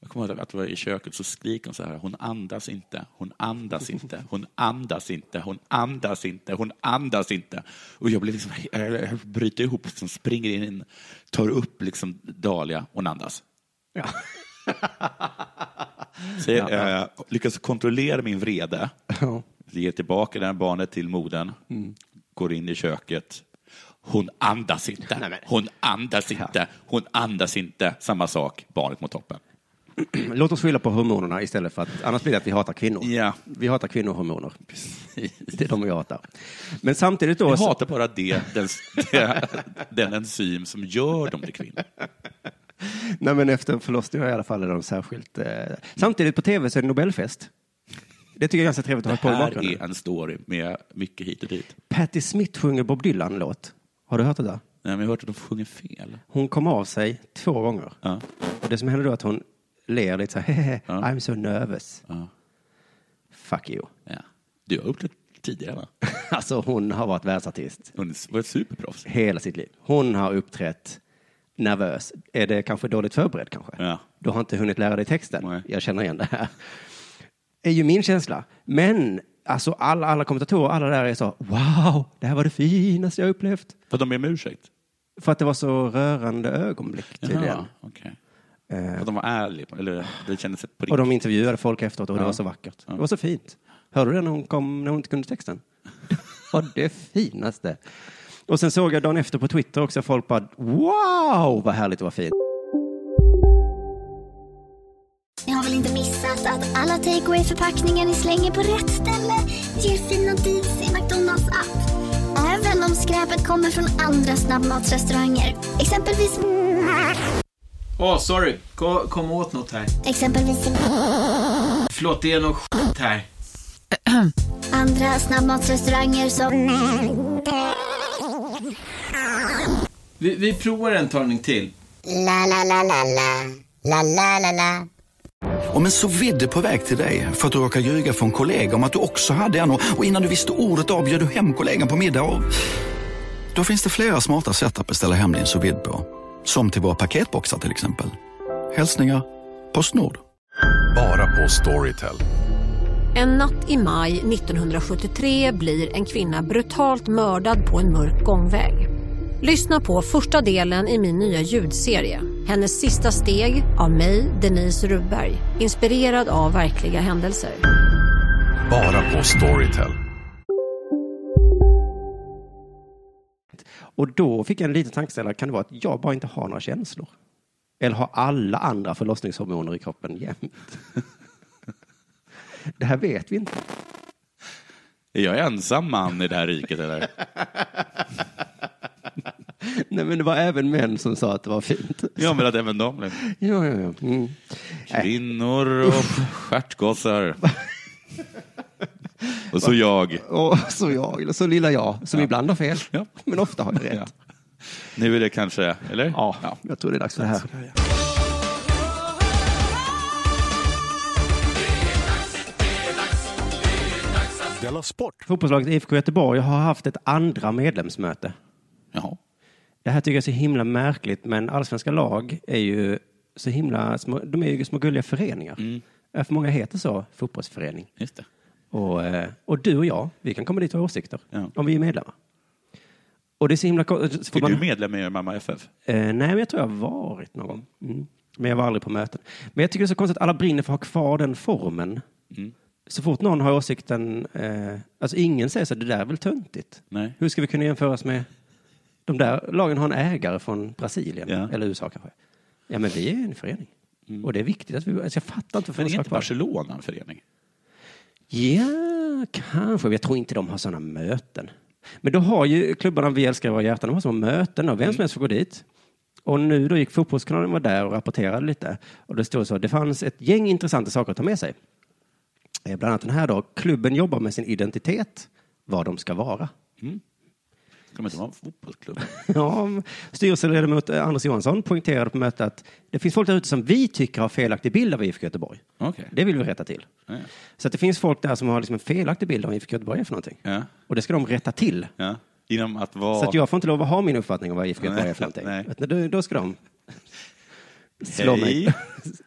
Jag kommer ihåg att jag var i köket så skriker hon så här, hon andas inte, hon andas inte, hon andas inte, hon andas inte, hon andas inte. Och jag blir liksom, jag bryter ihop, liksom springer in, tar upp liksom Dahlia, hon andas.
Ja.
Så jag eh, lyckas kontrollera min vrede,
Ja.
ger tillbaka det här barnet till modern, går in i köket. Hon andas inte, hon andas inte, hon andas inte. Samma sak, barnet mot toppen.
Låt oss skylla på hormonerna istället för att annars blir det att vi hatar kvinnor.
Ja.
Vi hatar kvinnohormoner. Det är de vi hatar. Men samtidigt då... Så-
hatar bara det, den, det, den enzym som gör dem till kvinnor.
Nej, men efter en förlossning i alla fall är de särskilt... Eh... Samtidigt på tv så är det Nobelfest. Det tycker jag är ganska trevligt
Det
att ha på i
här
bakgrunden.
är en story med mycket hit och dit.
Patti Smith sjunger Bob Dylan-låt. Har du hört det där?
Nej, men jag har hört att de sjunger fel.
Hon kom av sig två gånger.
Ja.
Och det som händer då är att hon ler lite så här, "Hehe,
Ja.
I'm so nervous.
Ja.
Fuck you.
Ja. Du har uppträtt tidigare, va?
Alltså hon har varit världsartist
Hon var ett superproffs.
hela sitt liv. Hon har uppträtt nervös. Är det kanske dåligt förberedd kanske?
Ja.
Du har inte hunnit lära dig texten.
Nej.
Jag känner igen det här. är ju min känsla. Men alltså alla, alla kommentatorer, alla där är så wow, det här var det finaste jag upplevt.
För att de ber om ursäkt?
För att det var så rörande ögonblick tydligen.
Jaha, okej. Att de var ärliga, eller det kändes på riktigt.
Och de intervjuade folk efteråt och det
Ja.
var så vackert. Det var så fint. Hörde du det när hon kom, när hon inte kunde texten? Det var det finaste. Och sen såg jag dagen efter på Twitter också folk bara wow vad härligt det var fint.
Ni har väl inte missat att alla takeaway förpackningar ni slänger på rätt ställe ger fina deals i McDonalds app. Även om skräpet kommer från andra snabbmatsrestauranger. Exempelvis...
Åh, sorry. Kom, kom åt något här.
Exempelvis...
Förlåt, det är något skit här.
Andra snabbmatsrestauranger som...
Vi, vi provar en talning till.
La, la, la, la, la. La, la, la, la.
Om en så vidde på väg till dig för att du råkar ljuga från kollega om att du också hade en och och innan du visste ordet av du hem kollegan på middag och... Då finns det flera smarta sätt att beställa hem din sous på. Som till våra paketboxar till exempel. Hälsningar Postnord.
Bara på Storytel.
En natt i maj 1973 blir en kvinna brutalt mördad på en mörk gångväg. Lyssna på första delen i min nya ljudserie. Hennes sista steg av mig, Denise Rubberg. Inspirerad av verkliga händelser.
Bara på Storytel.
Och då fick jag en liten tankeställare, kan det vara att jag bara inte har några känslor? Eller har alla andra förlossningshormoner i kroppen jämt? det här vet vi inte.
Är jag ensam man i det här riket, eller?
Nej, men det var även män som sa att det var fint.
Ja, men att även de... liksom.
Ja, ja, ja. Mm.
Kvinnor och stjärtgossar. Och så jag.
Och så jag, eller så lilla jag, som ibland har fel,
Ja.
men ofta har jag rätt.
Ja. Nu är det kanske, eller?
Ja, jag tror det är dags för det här.
Della Sport.
Fotbollslaget IFK Göteborg har haft ett andra medlemsmöte.
Jaha.
Det här tycker jag är så himla märkligt, men allsvenska lag är ju så himla små, de är ju små gulliga föreningar.
Mm.
För många heter så, fotbollsförening.
Just det.
Och, eh, och du och jag, vi kan komma dit och ha åsikter
Ja.
om vi är medlemmar. Och det är så himla
Är
man-
du medlem i Mamma FF?
Eh, nej, men jag tror jag har varit någon gång. Mm. Men jag var aldrig på möten. Men jag tycker det är så konstigt att alla brinner för att ha kvar den formen.
Mm.
Så fort någon har åsikten, eh, alltså ingen säger så det där är väl töntigt.
Nej.
Hur ska vi kunna jämföras med, de där lagen har en ägare från Brasilien,
Ja.
eller USA kanske. Ja, men vi är en förening. Och det är viktigt att vi, alltså jag fattar inte varför
Men är inte. Barcelona en förening?
Ja, kanske. Jag tror inte de har sådana möten. Men då har ju klubbarna Vi älskar våra hjärtan, de har sådana möten och vem som helst får gå dit. Och nu då gick Fotbollskanalen var där och rapporterade lite. Och det stod så, det fanns ett gäng intressanta saker att ta med sig. Eh, bland annat den här då, klubben jobbar med sin identitet, vad de ska vara. Mm.
Ska man inte vara en fotbollsklubb?
Ja, styrelseledamot Anders Johansson poängterade på mötet att det finns folk där ute som vi tycker har felaktig bild av IFK Göteborg.
Okej.
Det vill vi rätta till.
Ja.
Så att det finns folk där som har liksom en felaktig bild av IFK Göteborg är för någonting.
Ja.
Och det ska de rätta till.
Ja. Genom att vara...
Så att jag får inte lov att ha min uppfattning om vad IFK Göteborg är för någonting.
nej.
Då, då ska de... Slå
Hej,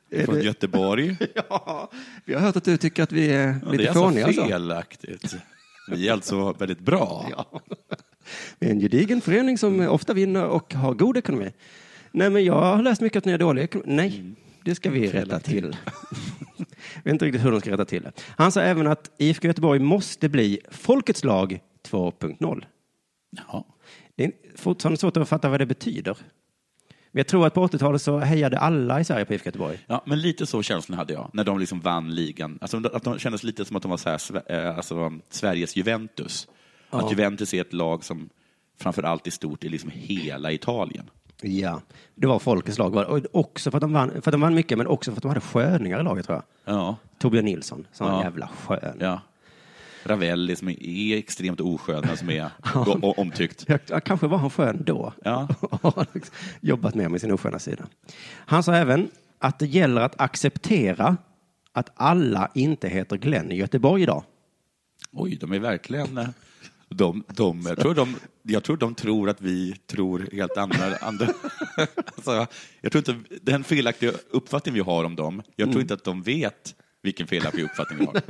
Är
från
det-
Göteborg.
Ja, vi har hört att du tycker att vi är
Ja,
lite
det är
fåniga.
alltså
alltså.
felaktigt. Vi är alltså väldigt bra.
Ja. Vi är en gedigen förening som ofta vinner och har god ekonomi. Nej, men jag har läst mycket att ni har dålig ekonomi. Nej, det ska vi rätta till. Jag vet inte riktigt hur de ska rätta till det. Han sa även att IFK Göteborg måste bli folkets lag 2.0.
Ja.
Det är fortfarande svårt att fatta vad det betyder. Men jag tror att på 80-talet så hejade alla i Sverige på IFK Göteborg.
Ja, men lite så känslan hade jag när de liksom vann ligan. Alltså, att de kändes lite som att de var så här, eh, alltså, Sveriges Juventus.
Ja.
Att Juventus är ett lag som framför allt är stort i liksom hela Italien.
Ja, det var folkets lag. Och också för att de vann, för att de vann mycket, men också för att de hade sköningar i laget, tror jag.
Ja.
Torbjörn Nilsson, som var en
Ja.
jävla skön.
Ja. Ravelli som är extremt oskön, men som är omtyckt.
Ja, kanske var han skön då.
Ja.
Jobbat mer med sin osköna sida. Han sa även att det gäller att acceptera att alla inte heter Glenn i Göteborg idag.
Oj, de är verkligen... De, de, jag, tror de, jag tror de tror att vi tror helt andra... andra alltså, jag tror inte, den felaktiga uppfattning vi har om dem, jag tror
Mm.
inte att de vet vilken felaktig uppfattning vi har.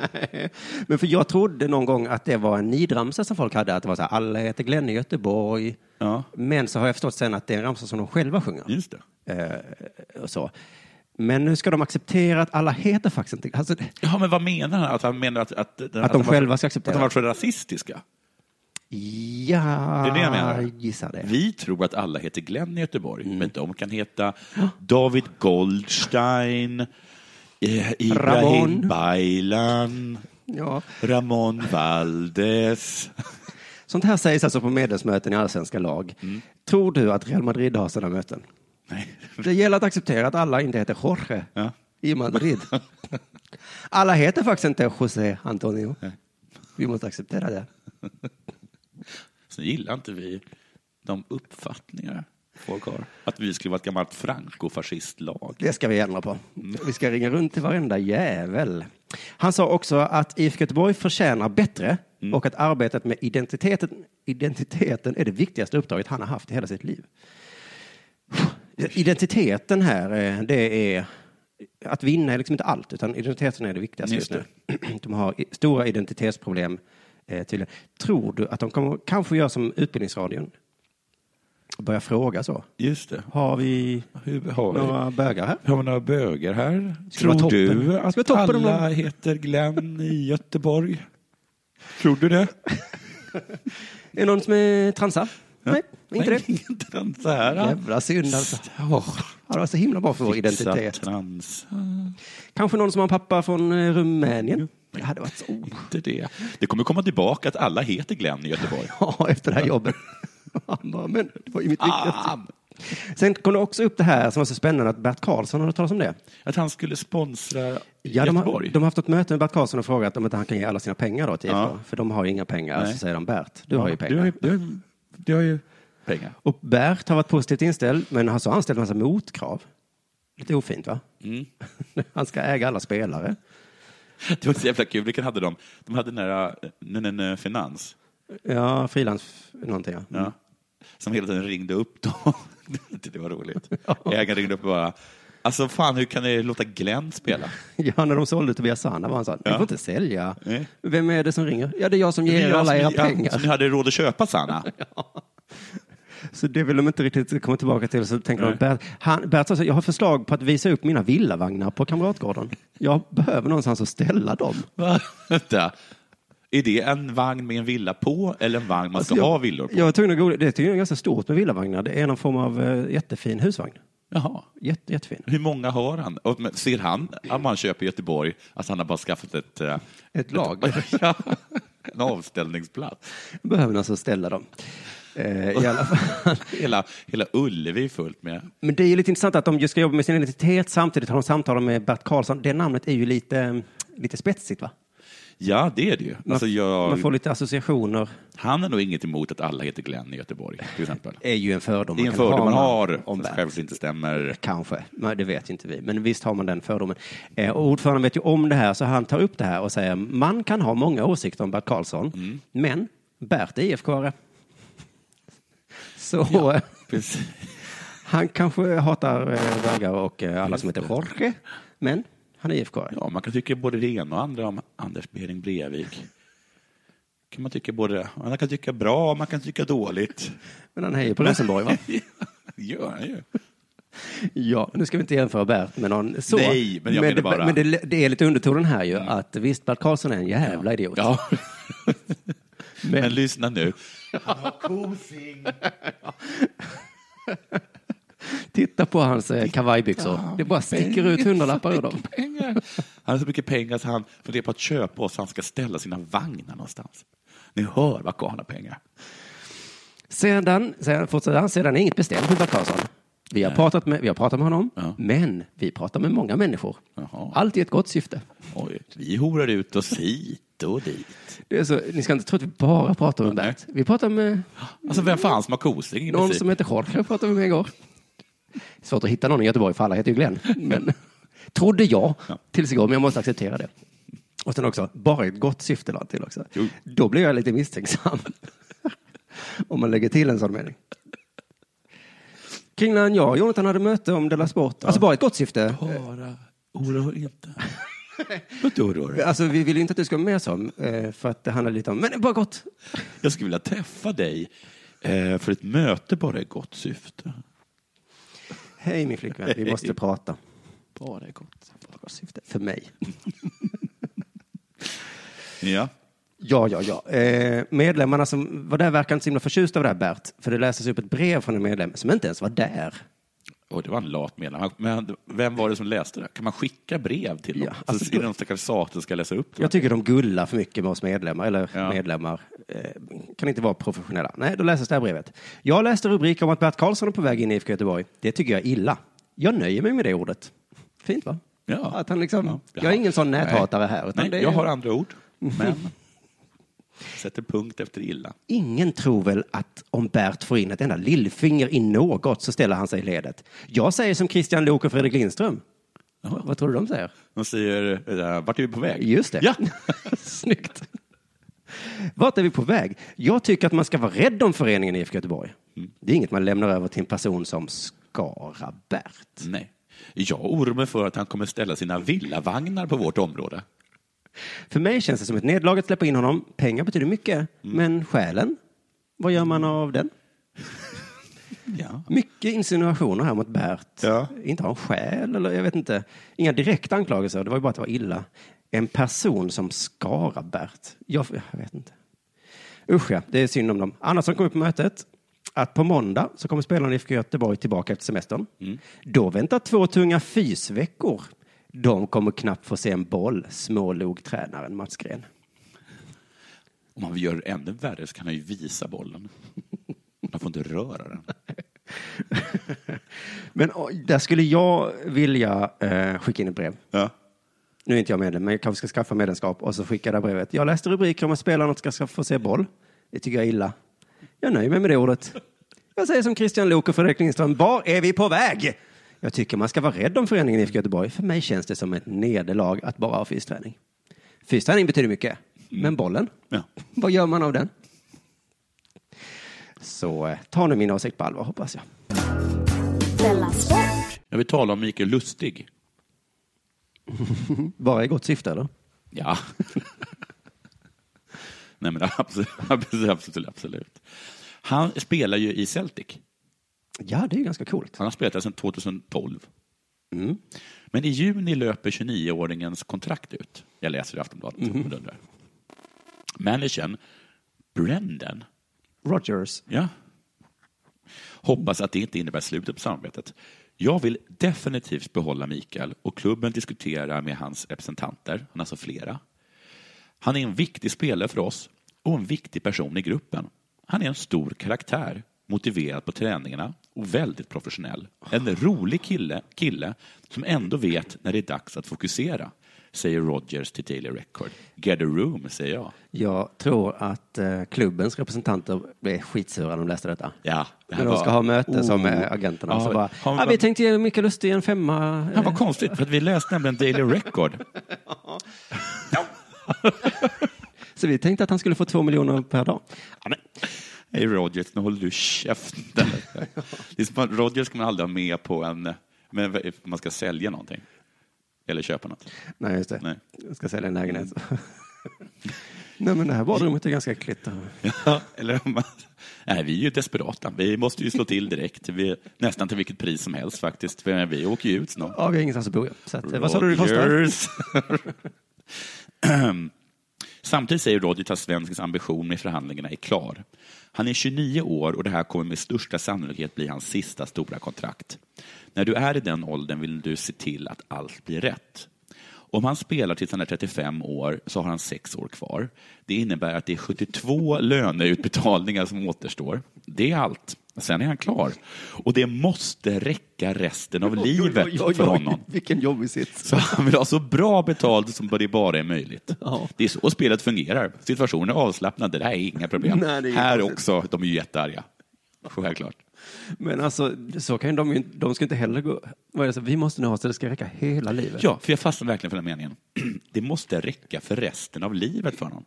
Men för jag trodde någon gång att det var en nidramsa som folk hade, att det var så här, alla heter Glenn i Göteborg.
Ja.
Men så har jag förstått sen att det är en ramsa som de själva sjunger.
Just det.
Eh, och så. Men nu ska de acceptera att alla heter faktiskt inte... Alltså,
Ja, men vad menar han? Att han menar att, att, att,
de
var-
själva ska acceptera.
Att de var så rasistiska?
Ja,
Det är det jag menar.
gissar det.
Vi tror att alla heter Glenn i Göteborg, men de kan heta David Goldstein, eh, Ibrahim
Ramon.
Baylan,
Ja.
Ramon Valdes.
Sånt här sägs alltså på medlemsmöten i allsvenska lag. Tror du att Real Madrid har sådana möten?
Nej.
Det gäller att acceptera att alla inte heter Jorge
Ja.
i Madrid. Alla heter faktiskt inte José Antonio. Vi måste acceptera det.
Så gillar inte vi de uppfattningar folk har. Att vi skulle vara ett gammalt Franco-fascistlag.
Det ska vi ändra på. Vi ska ringa runt till varenda jävel. Han sa också att IFK Göteborg förtjänar bättre och att arbetet med identiteten, identiteten är det viktigaste uppdraget han har haft i hela sitt liv. Identiteten här, eh, det är att vinna är liksom inte allt, utan identiteten är det viktigaste just
Just
nu. De har stora identitetsproblem eh, tydligen. Tror du att de kommer kanske göra som Utbildningsradion? Börja fråga så?
Just det.
Har vi
Hur har vi?
några bögar här?
Har vi några bögar här?
Skulle
Tror du att alla heter Glenn i Göteborg? Tror du det?
Är det någon som är transa? Nej, inte
Nej,
det.
ingen trans här.
Jävla synd alltså. Ja, det var så himla bra för vår identitet.
Trans.
Kanske någon som har en pappa från eh, Rumänien? Det hade varit så.
Inte det. Det kommer komma tillbaka att alla heter Glenn i Göteborg.
Ja, efter det här jobbet. Men det var ju mitt viktigaste.
Ah,
Sen kom det också upp det här som var så spännande att Bert Karlsson hade talat om det.
att han skulle sponsra
Ja, de, har,
Göteborg.
de har haft ett möte med Bert Karlsson och frågat om inte han kan ge alla sina pengar då till.
Ja.
För de har ju inga pengar.
Nej.
Så säger de Bert, du har ju pengar.
Du har ju, du har, du har ju pengar.
Och Bert har varit positivt inställd, men har så anställt en massa motkrav. Lite ofint va?
Mm.
Han ska äga alla spelare.
Det var så jävla kul. Vilken hade de? De hade den där uh, n- n- Finans.
Ja, frilans någonting ja.
Ja. Som hela tiden ringde upp dem. det var roligt. Ägaren ringde upp och bara, alltså fan hur kan ni låta Glenn spela?
Ja, när de sålde Tobias Sana var han så. Ni
Ja.
får inte sälja.
Nej.
Vem är det som ringer? Ja, det är jag som ger er
jag
alla
som-
era
ja,
pengar.
Som ni hade råd att köpa Sanna.
Så det vill de inte riktigt komma tillbaka till. Så tänker de. Bert, han, Bert sa jag har förslag på att visa upp mina villavagnar på Kamratgården. Jag behöver någonstans att ställa dem.
Vänta. Är det en vagn med en villa på eller en vagn man ska
Alltså, jag,
ha villor på?
Jag att googla. Det är ganska stort med villavagnar. Det är någon form av eh, jättefin husvagn.
Jaha.
Jätte, jättefin.
Hur många har han? Och, Ser han, om han köper i Göteborg, att han har bara skaffat ett... eh,
Ett lag.
ja, en avställningsplats.
Behöver alltså ställa dem. Eh, i alla fall.
Hela, hela Ullevi är fullt med...
Men det är ju lite intressant att de just ska jobba med sin identitet samtidigt har de samtal med Bert Karlsson. Det namnet är ju lite, lite spetsigt va?
Ja, det är det ju.
Man,
Alltså, jag,
man får lite associationer.
Han har nog inget emot att alla heter Glenn i Göteborg, till exempel.
är ju en fördom
Det är en fördom
ha
man har,
om
som
Bert.
själv inte stämmer.
Kanske, men det vet inte vi. Men visst har man den fördomen. Eh, och ordföranden vet ju om det här, så han tar upp det här och säger man kan ha många åsikter om Bert Karlsson,
Mm.
men Bert är IFK-are. Så
Ja,
eh. Han kanske hatar eh, bögar och eh, alla som heter Jorge, men han är IFK.
Ja, man kan tycka både det ena och andra om Anders Behring Breivik. Kan man, tycka både, man kan tycka bra, man kan tycka dåligt.
Men han hejar på Rosenborg, va?
gör han ju.
Ja, nu ska vi inte jämfra Bert med någon så.
Nej, men jag menar
det,
bara-
Men det, det är lite undertonen här ju, att visst, Bert Karlsson är en jävla idiot.
Ja.
Men-
Men lyssna nu.
Titta på hans eh, kavajbyxor. Det bara sticker ut hundralappar ur dem.
Pengar. Han har så mycket pengar så han funderar på att köpa oss. Han ska ställa sina vagnar någonstans. Ni hör vad han har pengar.
Sedan, sedan fortsätter han, sedan är inget bestämt med Bert Karlsson. Vi har,
Nej.
pratat med, vi har pratat med honom, men vi pratar med många människor. Allt i ett gott syfte.
Oj, vi horar ut oss hit och dit.
Det är så, ni ska inte tro att vi bara pratar med Bert. Vi pratar med
Alltså vem fan som har kosing?
någon som heter Jorge, pratade vi med igår. Svårt att hitta någon i Göteborg, för alla heter ju Glenn. Men, trodde jag tills igår, men jag måste acceptera det. Och sen också, bara ett gott syfte lade till också. Då blir jag lite misstänksam. Om man lägger till en sån mening. Kring när jag och Jonathan hade möte om Della Sport, alltså bara ett gott syfte.
Bara, oroa inte. Inte oroa dig.
Alltså vi vill inte att du ska vara med som, eh, för att det handlar lite om, men det är bara gott.
Jag skulle vilja träffa dig eh, för ett möte bara i gott syfte.
Hej min flickvän, vi måste prata.
Bara i gott.
Bara gott syfte. För mig.
Ja.
Ja, ja, ja. Eh, medlemmarna som var där verkar inte så himla förtjusta av det här Bert. För det läses upp ett brev från en medlem som inte ens var där.
Och det var en lat medlem. Men vem var det som läste det? Kan man skicka brev till dem?
Ja, alltså,
så är det någon stackars sat som ska läsa upp det?
Jag tycker de gullar för mycket med oss medlemmar, eller
Ja.
medlemmar. Eh, kan inte vara professionella. Nej, då läses det här brevet. Jag läste rubriker om att Bert Karlsson är på väg in i IFK Göteborg. Det tycker jag är illa. Jag nöjer mig med det ordet. Fint va?
Ja.
Att han liksom, Jag är ingen sån näthatare här.
Nej,
är...
jag har andra ord. Men sätter punkt efter illa.
Ingen tror väl att om Bert får in ett enda lillfinger i något så ställer han sig i ledet. Jag säger som Christian Lok och Fredrik Lindström. Vad tror du de säger?
De säger, eh, vart är vi på väg?
Just det.
Ja.
Snyggt. Vart är vi på väg? Jag tycker att man ska vara rädd om föreningen IFK Göteborg.
Mm.
Det är inget man lämnar över till en person som Skara Bert.
Nej. Jag oroar mig för att han kommer ställa sina villavagnar på vårt område.
För mig känns det som ett nederlag att släppa in honom. Pengar betyder mycket,
Mm.
men själen, vad gör man av den?
Ja.
Mycket insinuationer här mot Bert. Inte har en själ, eller jag vet inte. Inga direkta anklagelser, det var ju bara att det var illa. En person som Skara Bert. Jag, jag vet inte. Usch ja, det är synd om dem. Annars som kom upp på mötet, att på måndag så kommer spelarna i IFK Göteborg tillbaka efter semestern. Då väntar två tunga fysveckor. De kommer knappt få se en boll, smålog tränaren Mats Gren.
Om man vill göra det ännu värre så kan han ju visa bollen. Man får inte röra den.
Men där skulle jag vilja eh, skicka in ett brev. Nu är inte jag medlem, men jag kanske ska skaffa medlemskap och så skicka det brevet. Jag läste rubriker om att spelarna ska få se boll. Det tycker jag är illa. Jag nöjer mig med det ordet. Jag säger som Christian Lok och Fredrik Lindström, var är vi på väg? Jag tycker man ska vara rädd om föreningen IFK Göteborg. För mig känns det som ett nederlag att bara ha fysträning. Fysträning betyder mycket, men bollen?
Ja.
Vad gör man av den? Så eh, ta nu min åsikt på allvar, hoppas jag.
Jag vill tala om Mikael Lustig.
Bara i gott syfte, eller?
Ja. Nej, men absolut, absolut, absolut. Han spelar ju i Celtic.
Ja, det är ganska coolt.
Han har spelat där sedan 2012.
Mm.
Men i juni löper 29-åringens kontrakt ut. Jag läser i Aftonbladet. Mm. Managern Brendan
Rogers.
Ja. Hoppas att det inte innebär slutet på samarbetet. Jag vill definitivt behålla Mikael och klubben diskuterar med hans representanter, han har alltså flera. Han är en viktig spelare för oss och en viktig person i gruppen. Han är en stor karaktär, motiverad på träningarna och väldigt professionell. En rolig kille, kille som ändå vet när det är dags att fokusera, säger Rogers till Daily Record. Get a room, säger jag.
Jag tror att eh, klubbens representanter blev skitsura när de läste detta.
Ja, det
När de ska
var-
ha möte som
Oh.
med agenterna.
Ja,
så bara,
han
ah, vi tänkte ge Mikael Lustig en femma.
Ja, vad konstigt, för att vi läste nämligen Daily Record.
Så vi tänkte att han skulle få två miljoner per dag. Ja, men,
Hej Rogers, nu håller du käften. Det är som att Rogers ska man aldrig ha med på en, men man ska sälja någonting. Eller köpa något.
Nej, just det.
Nej.
Jag ska sälja en lägenhet. Nej, men det här badrummet är ganska äckligt.
Ja, eller man, nej, vi är ju desperata. Vi måste ju slå till direkt. Vi, nästan till vilket pris som helst faktiskt. För vi åker ju ut snart.
Ja, vi har ingenstans att bo. Så att, vad sa du det kostar?
Samtidigt säger Rodgers att svenskens ambition med förhandlingarna är klar. Han är 29 år och det här kommer med största sannolikhet bli hans sista stora kontrakt. När du är i den åldern vill du se till att allt blir rätt. Om han spelar tills han är 35 år så har han sex år kvar. Det innebär att det är 72 löneutbetalningar som återstår. Det är allt. Sen är han klar. Och det måste räcka resten av livet
oj, oj,
för
oj.
honom.
Vilken jobbig sits.
Så han vill ha så bra betalt som det bara är möjligt.
Ja.
Det är så spelet fungerar. Situationen är avslappnad, det där är inga problem.
Nej, är
Här också, de är ju jättearga. Självklart.
Men alltså, så kan de ju de ska inte heller gå... Vad är det, så, vi måste nu ha så det ska räcka hela livet.
Ja, för jag fastnar verkligen för den meningen. Det måste räcka för resten av livet för honom.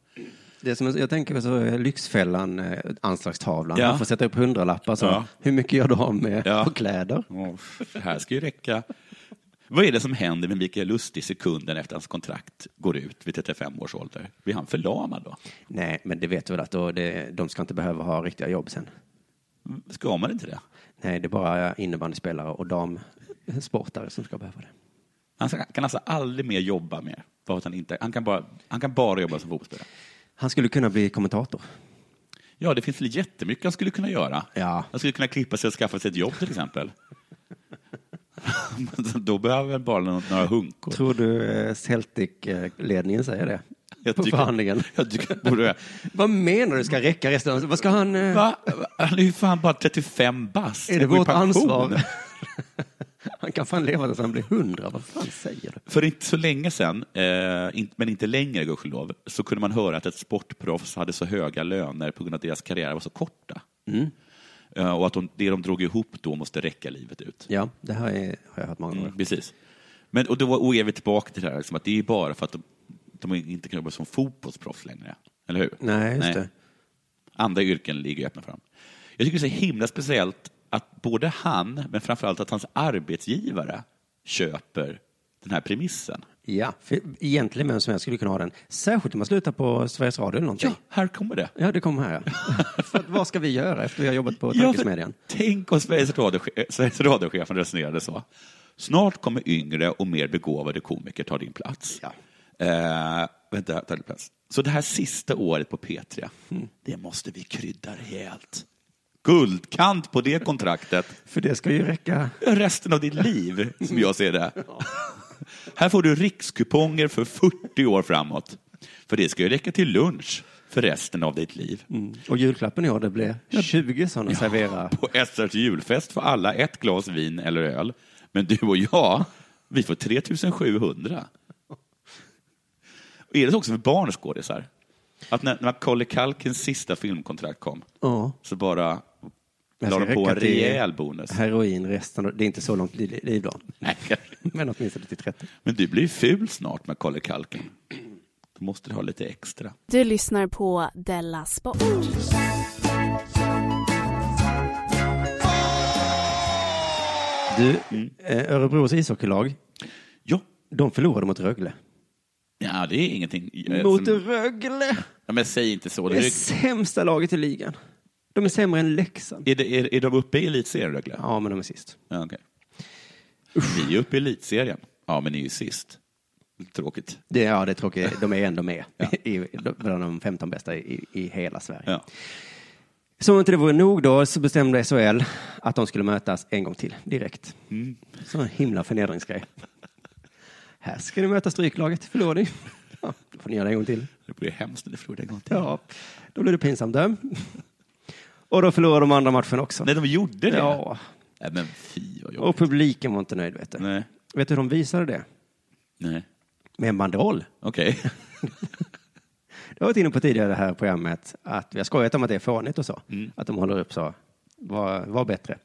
Det är som, jag tänker så är Lyxfällan, eh, anslagstavlan.
Ja.
Man får sätta upp hundralappar. Så.
Ja.
Hur mycket gör du av med
Ja.
på kläder?
Åh, Det här ska ju räcka. Vad är det som händer med Mikael Lustig sekunden efter hans kontrakt går ut vid 35 års ålder? Blir han förlamad då?
Nej, men det vet du väl att då, det, de ska inte behöva ha riktiga jobb sen.
Ska man inte det?
Nej, det är bara innebandyspelare och damsportare som ska behöva det.
Han kan alltså aldrig mer jobba mer. Bara att han, inte, han, kan bara, han kan bara jobba som fotbollsspelare.
Han skulle kunna bli kommentator.
Ja, det finns väl jättemycket han skulle kunna göra.
Ja.
Han skulle kunna klippa sig och skaffa sig ett jobb till exempel. Då behöver väl bara några hunkor.
Tror du eh, Celtic-ledningen säger det?
Jag
på
tycker-
förhandlingen.
Jag tycker borde...
Vad menar du ska räcka resten. Vad ska han... eh,
Va? Han är ju fan bara 35 bast.
Är det vårt ansvar? han kan fan leva tills han blir hundra. Vad fan säger du?
För inte så länge sedan, eh, men inte längre gudskelov, så kunde man höra att ett sportproffs hade så höga löner på grund av att deras karriärer var så korta.
Mm.
Eh, och att de, det de drog ihop då måste räcka livet ut.
Ja, det här är, har jag hört många gånger.
Mm, precis. Men, och då och är vi tillbaka till det här, liksom, att det är bara för att de, de inte kan jobba som fotbollsproffs längre. Eller hur?
Nej, just det.
Andra yrken ligger öppna för dem. Jag tycker det är så himla speciellt att både han, men framförallt att hans arbetsgivare köper den här premissen.
Ja, för egentligen vem som helst skulle kunna ha den. Särskilt om man slutar på Sveriges Radio eller någonting.
Ja, här kommer det.
Ja, det kommer här. ja. för vad ska vi göra efter vi har jobbat på
Ja,
Tankesmedjan?
Tänk om Sveriges, radio, Sveriges radiochefen resonerade så. Snart kommer yngre och mer begåvade komiker ta din plats.
Ja.
Eh, vänta, ta din plats. Så det här sista året på P3, det måste vi krydda rejält. Guldkant på det kontraktet.
För det ska ju räcka.
Resten av ditt liv, som jag ser det. Här får du rikskuponger för 40 år framåt. För det ska ju räcka till lunch för resten av ditt liv.
Och julklappen i år, det blir 20 sådana servera.
På SRs julfest får alla ett glas vin eller öl. Men du och jag, vi får 3700. Och är det så också för barnskådisar? Att när, när Macaulay Culkins sista filmkontrakt kom,
Ja.
så bara la de på en rejäl bonus.
Heroin resten Det är inte så långt li- liv då. Men åtminstone till 30.
Men du blir ju ful snart, Macaulay Culkin. Då måste du ha lite extra.
Du lyssnar på Della Sport.
Du, eh, Örebros ishockeylag,
Ja.
de förlorade mot Rögle.
Ja, det är ingenting.
Mot
som-
Rögle!
Ja, men säg inte så.
Det
Det
är
är,
sämsta laget i ligan. De är sämre än Leksand.
är, det, är, är de uppe i elitserien, Rögle?
Ja, men de är sist.
Ja, okej. Vi är uppe i elitserien. Ja, men ni är ju sist. Tråkigt.
Det, ja, det är tråkigt. De är ändå med i, bland de 15 bästa i, i hela Sverige.
Ja.
Som om inte det vore nog då så bestämde SHL att de skulle mötas en gång till direkt.
Mm.
Så en himla förnedringsgrej. Här ska ni möta stryklaget, förlorar ni. Ja, då får ni göra det en gång till.
Det blir hemskt när du förlorar en gång till.
Ja, då blir det pinsamt döm. Och då förlorade de andra matchen också.
Nej, de gjorde det?
Ja,
Nej, men fy vad
och publiken var inte nöjd vet du.
Nej.
Vet du hur de visade det?
Nej.
Med en banderoll.
Okej.
Jag har varit inne på tidigare det här programmet att vi har skojat om att det är fånigt och så.
Mm.
Att de håller upp så, var, var bättre.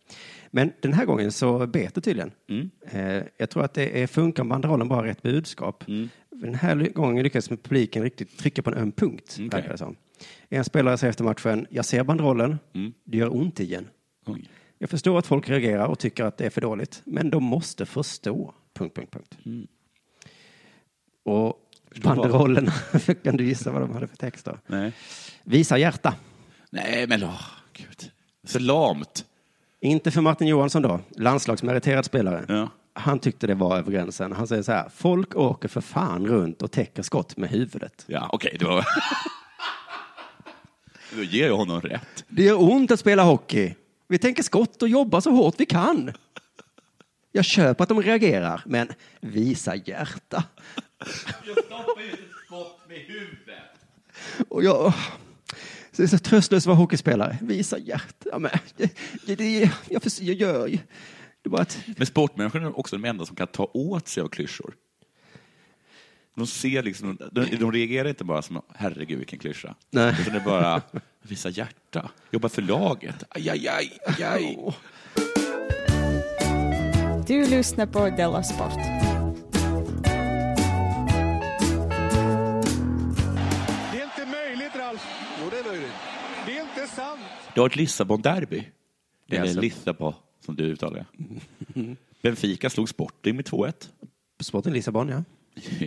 Men den här gången så bet det tydligen.
Mm.
Eh, jag tror att det är funkar banderollen bara rätt budskap.
Mm.
Den här gången lyckades med publiken riktigt trycka på en öm punkt. verkar det som. En spelare säger efter matchen, jag ser banderollen, det gör ont igen.
Oj.
Jag förstår att folk reagerar och tycker att det är för dåligt, men de måste förstå. Punkt, punkt, punkt. Och
Förstå vad?
banderollerna, kan du gissa vad de hade för text då?
Nej.
Visa hjärta.
Nej, men åh, gud. Så lamt.
Inte för Martin Johansson då, landslagsmeriterad spelare.
Ja.
Han tyckte det var över gränsen. Han säger så här, folk åker för fan runt och täcker skott med huvudet.
Ja, okej, det var... Då ger jag honom rätt.
Det gör ont att spela hockey. Vi tänker skott och jobbar så hårt vi kan. Jag köper att de reagerar, men visa hjärta.
Jag stoppar ju ett skott med huvudet.
Och jag... Så det är så tröstlöst att vara hockeyspelare. Visa hjärta. Ja, Men, det, det, det, jag, förs- jag gör ju... Det bara att...
Men sportmänniskor är också de enda som kan ta åt sig av klyschor. De ser liksom, de, de reagerar inte bara som herregud vilken klyscha.
Nej.
Utan det är bara visa hjärta, jobba för laget. Aj, aj, aj, aj.
Du lyssnar på Della Sport.
Du har ett Lissabon-derby.
Det är
Eller
alltså-
Lissabon, som du uttalar det. Benfica slog Sporting med 2-1.
Sporten Lissabon, ja.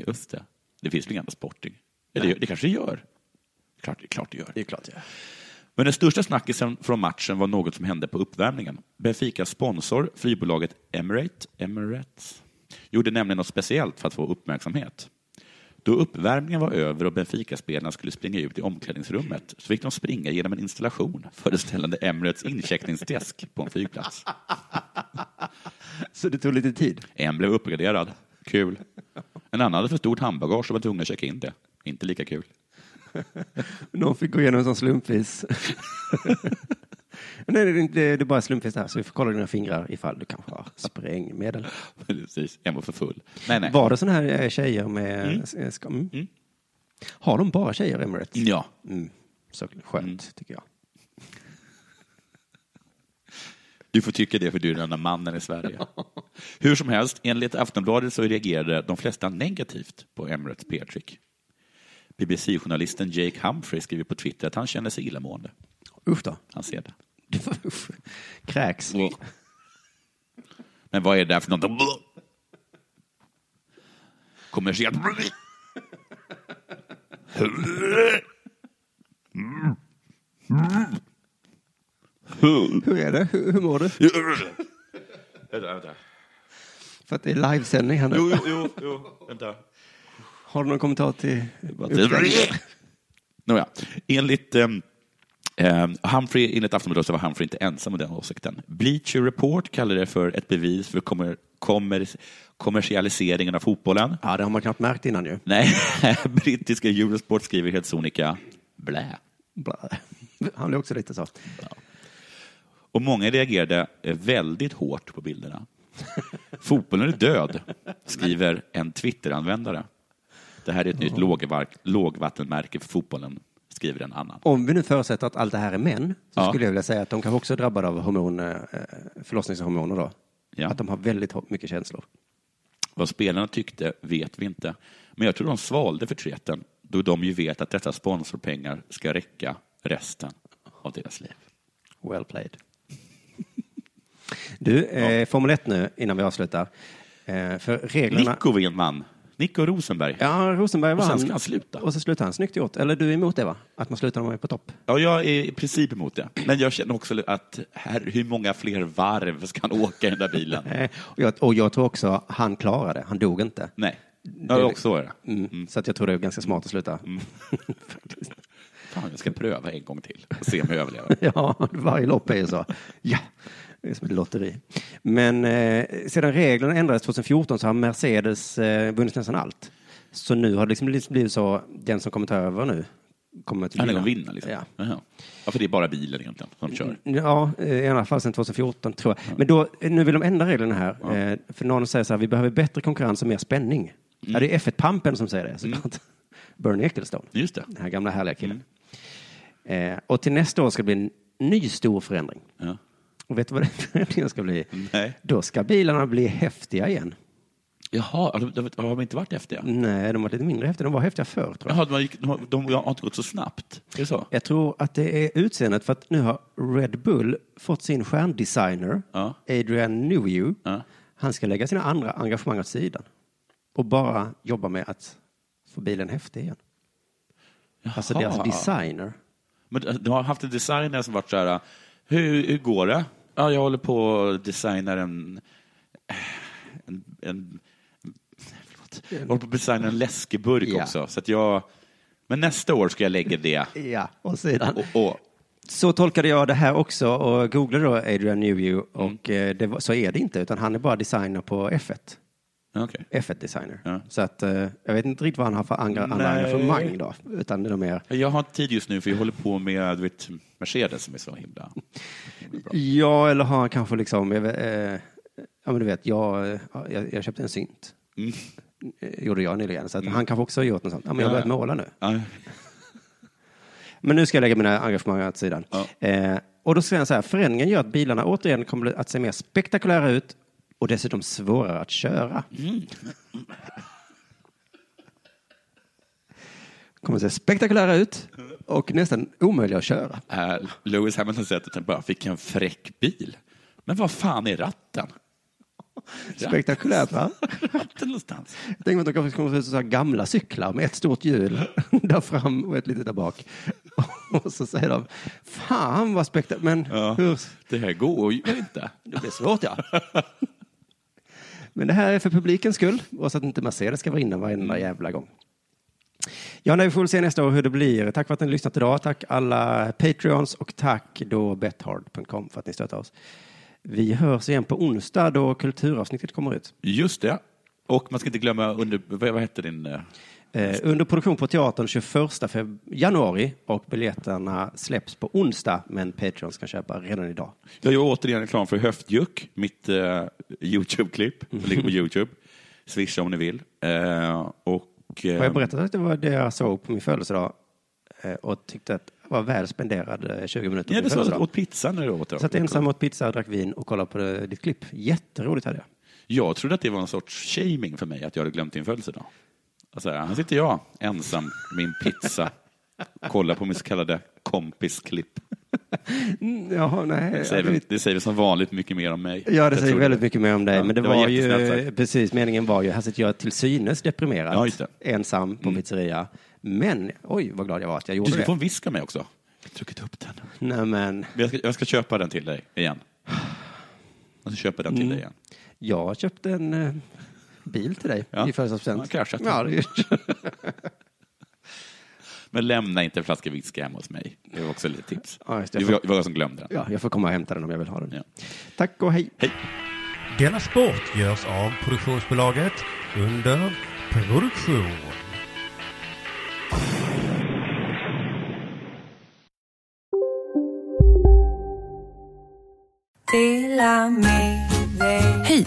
Just det. Det finns väl inga andra Sporting? Eller det, det kanske det gör? Klart, det är klart det gör.
Det är klart, ja.
Men den största snackisen från matchen var något som hände på uppvärmningen. Benficas sponsor, flygbolaget Emirate, Emirates, gjorde nämligen något speciellt för att få uppmärksamhet. Då uppvärmningen var över och Benfica-spelarna skulle springa ut i omklädningsrummet så fick de springa genom en installation föreställande Emirates incheckningsdesk på en flygplats.
Så det tog lite tid?
En blev uppgraderad. Kul. En annan hade för stort handbagage och var tvungen att checka in det. Inte lika kul.
Någon fick gå igenom en sån slumpvis. Nej, det är, inte- det är bara slumpvis där, så vi får kolla dina fingrar ifall du kanske har sprängmedel.
Precis, en var för full. Nej, nej.
Var det såna här eh, tjejer med...
Mm.
eh, ska- Mm. Har de bara tjejer, Emirates?
Ja.
Mm. Så skönt, tycker jag.
Du får tycka det för du är den enda mannen i Sverige. Hur som helst, enligt Aftonbladet så reagerade de flesta negativt på Emirates PR-trick. BBC-journalisten Jake Humphrey skriver på Twitter att han känner sig illamående.
Usch då.
Han ser det.
Kräks.
Men vad är det där för något? Kommersiellt.
Hur är det? Hur, hur mår du?
Vänta, vänta.
För att det är livesändning här nu.
Jo, jo, jo, jo. vänta.
Har du någon kommentar till...
Nåja, enligt um, um, Humphrey, enligt Aftonbladet så var Humphrey inte ensam om den åsikten. Bleacher Report kallar det för ett bevis för kommer, kommer, kommersialiseringen av fotbollen.
Ja, det har man knappt märkt innan ju.
Nej, brittiska Eurosport skriver helt sonika blä.
Blä. Han blev också lite så.
Och många reagerade väldigt hårt på bilderna. Fotbollen är död, skriver en Twitter-användare. Det här är ett nytt lågvattenmärke för fotbollen, skriver en annan.
Om vi nu förutsätter att allt det här är män, så
Ja.
skulle jag vilja säga att de kanske också är drabbade av hormon, eh, förlossningshormoner då.
Ja.
Att de har väldigt mycket känslor.
Vad spelarna tyckte vet vi inte. Men jag tror de svalde förtreten då de ju vet att dessa sponsorpengar ska räcka resten av deras liv.
Well played. Du, eh, Formel 1 nu innan vi avslutar. Eh, för reglerna...
Nico Winman, Nico Rosenberg.
Ja, Rosenberg
Och
var
sen ska han sluta.
Och så slutar han. Snyggt gjort. Eller du är emot det va? Att man slutar när man är på topp?
Ja, jag är i princip emot det. Men jag känner också att här, hur många fler varv ska han åka i den där bilen?
Eh, och, jag, och jag tror också han klarade det. Han dog inte.
Nej,
Det-
ja, också är det.
Mm. Så att jag tror det är ganska smart att sluta.
Fan, jag ska pröva en gång till och se om jag överlever.
ja, varje lopp är ju så. Ja, det är som ett lotteri. Men eh, sedan reglerna ändrades 2014 så har Mercedes eh, vunnit nästan allt. Så nu har det liksom blivit- så, den som kommer ta över nu kommer att
Han är vinna liksom.
Ja.
Jaha. ja, för det är bara bilen egentligen som kör.
Ja, eh, i alla fall sedan 2014 tror jag. Men då, eh, nu vill de ändra reglerna här. Eh, För någon säger så här, vi behöver bättre konkurrens och mer spänning. Ja, det är F1-pampen som säger det såklart. Bernie Ecclestone.
Just det.
Den här gamla härliga killen. Eh, och till nästa år ska det bli en ny stor förändring. Och vet du vad förändringen ska bli?
Nej.
Då ska bilarna bli häftiga igen.
Jaha, de, de, har de inte varit häftiga?
Nej, de var lite mindre häftiga. De var häftiga förr, tror jag.
Jaha, de, har gick- de, de har inte gått så snabbt? Är det så?
Jag tror att det är utseendet för att nu har Red Bull fått sin stjärndesigner, Adrian Newey. Han ska lägga sina andra engagemang åt sidan och bara jobba med att få bilen häftig igen. Alltså deras
Jaha.
designer.
Men de har haft en designer som varit så här, hur, hur går det? Ja, jag håller på att designa en... en, en förlåt. jag håller på att designa en läskeburk
Ja.
också. Så att jag, men nästa år ska jag lägga det.
Ja, och sedan.
Och, och,
Så tolkade jag det här också och googlade då Adrian Newey
Mm.
och eh, det var, så är det inte utan han är bara designer på F1.
Okej.
F1-designer. Så att eh, jag vet inte riktigt vad han har för andra, engagemang då. Utan det är mer,
jag har inte tid just nu för jag håller på med du vet, Mercedes som är så himla...
ja eller har han kanske liksom, jag eh, ja men du vet, jag, jag, jag köpte en synt.
Mm.
Eh, Gjorde jag nyligen. Så att han kanske också har gjort något sånt. Ja, men jag har
Ja,
börjat
ja.
måla nu.
Ja.
Men nu ska jag lägga mina engagemang åt sidan. Eh, och då säger han så här, förändringen gör att bilarna återigen kommer att se mer spektakulära ut och dessutom svårare att köra. Kommer att se spektakulära ut och nästan omöjliga att köra.
Uh, Lewis Hamilton säger att han bara fick en fräck bil. Men vad fan är ratten?
Spektakulärt va?
Ratten någonstans.
Jag tänker att de kanske kommer att som gamla cyklar med ett stort hjul där fram och ett litet där bak. Och så säger de, fan vad spektakulärt, men hur?
Det här går ju inte.
Det blir svårt ja. Men det här är för publikens skull och så att inte Mercedes ska vara inne varenda jävla gång. Ja, nej, vi får väl se nästa år hur det blir. Tack för att ni har lyssnat idag. Tack alla Patreons och tack då bethard.com för att ni stöttar oss. Vi hörs igen på onsdag då kulturavsnittet kommer ut.
Just det. Och man ska inte glömma, under, vad, vad hette din... Eh?
Eh, Eh, under produktion på teatern 21 feb- januari och biljetterna släpps på onsdag men Patreons kan köpa redan idag.
Jag gör återigen reklam för Höftjuck, mitt eh, YouTube-klipp. Det ligger på YouTube. Swisha om ni vill. Eh, och, eh,
Har jag berättat att det var det jag såg på min födelsedag eh, och tyckte att det var väl spenderade 20 minuter på
Ja, det sa åt pizza när du åt det.
Satt ensam åt pizza, drack vin och kollade på det, ditt klipp. Jätteroligt hade jag.
Jag trodde att det var en sorts shaming för mig att jag hade glömt din födelsedag. Alltså, här sitter jag ensam med min pizza kollar på min så kallade kompisklipp.
Mm, Jaha, nej.
Det säger, väl, det säger väl som vanligt mycket mer om mig.
Ja, det säger väldigt mycket mer om dig.
Ja,
men det,
det
var,
var
ju, precis, meningen var ju, här sitter jag till synes deprimerad,
Ja, det.
ensam på pizzeria. Men, oj vad glad jag var att jag gjorde
Du
det.
får en visk av mig också. Jag har druckit upp den.
Nej, men,
Men Jag ska, jag ska köpa den till dig igen. Jag ska köpa den till
Mm.
dig igen.
jag köpte en eh, bil till dig
Ja.
i födelsedagspresent.
Ja, kraschat.
Ja, det,
Men lämna inte en flaska whisky hemma hos mig. Det var också lite tips.
Ja, just det.
det var det var jag som glömde den.
ja, jag får komma och hämta den om jag vill ha den.
Ja.
Tack och hej.
Hej.
Denna sport görs av produktionsbolaget under produktion.
Hej!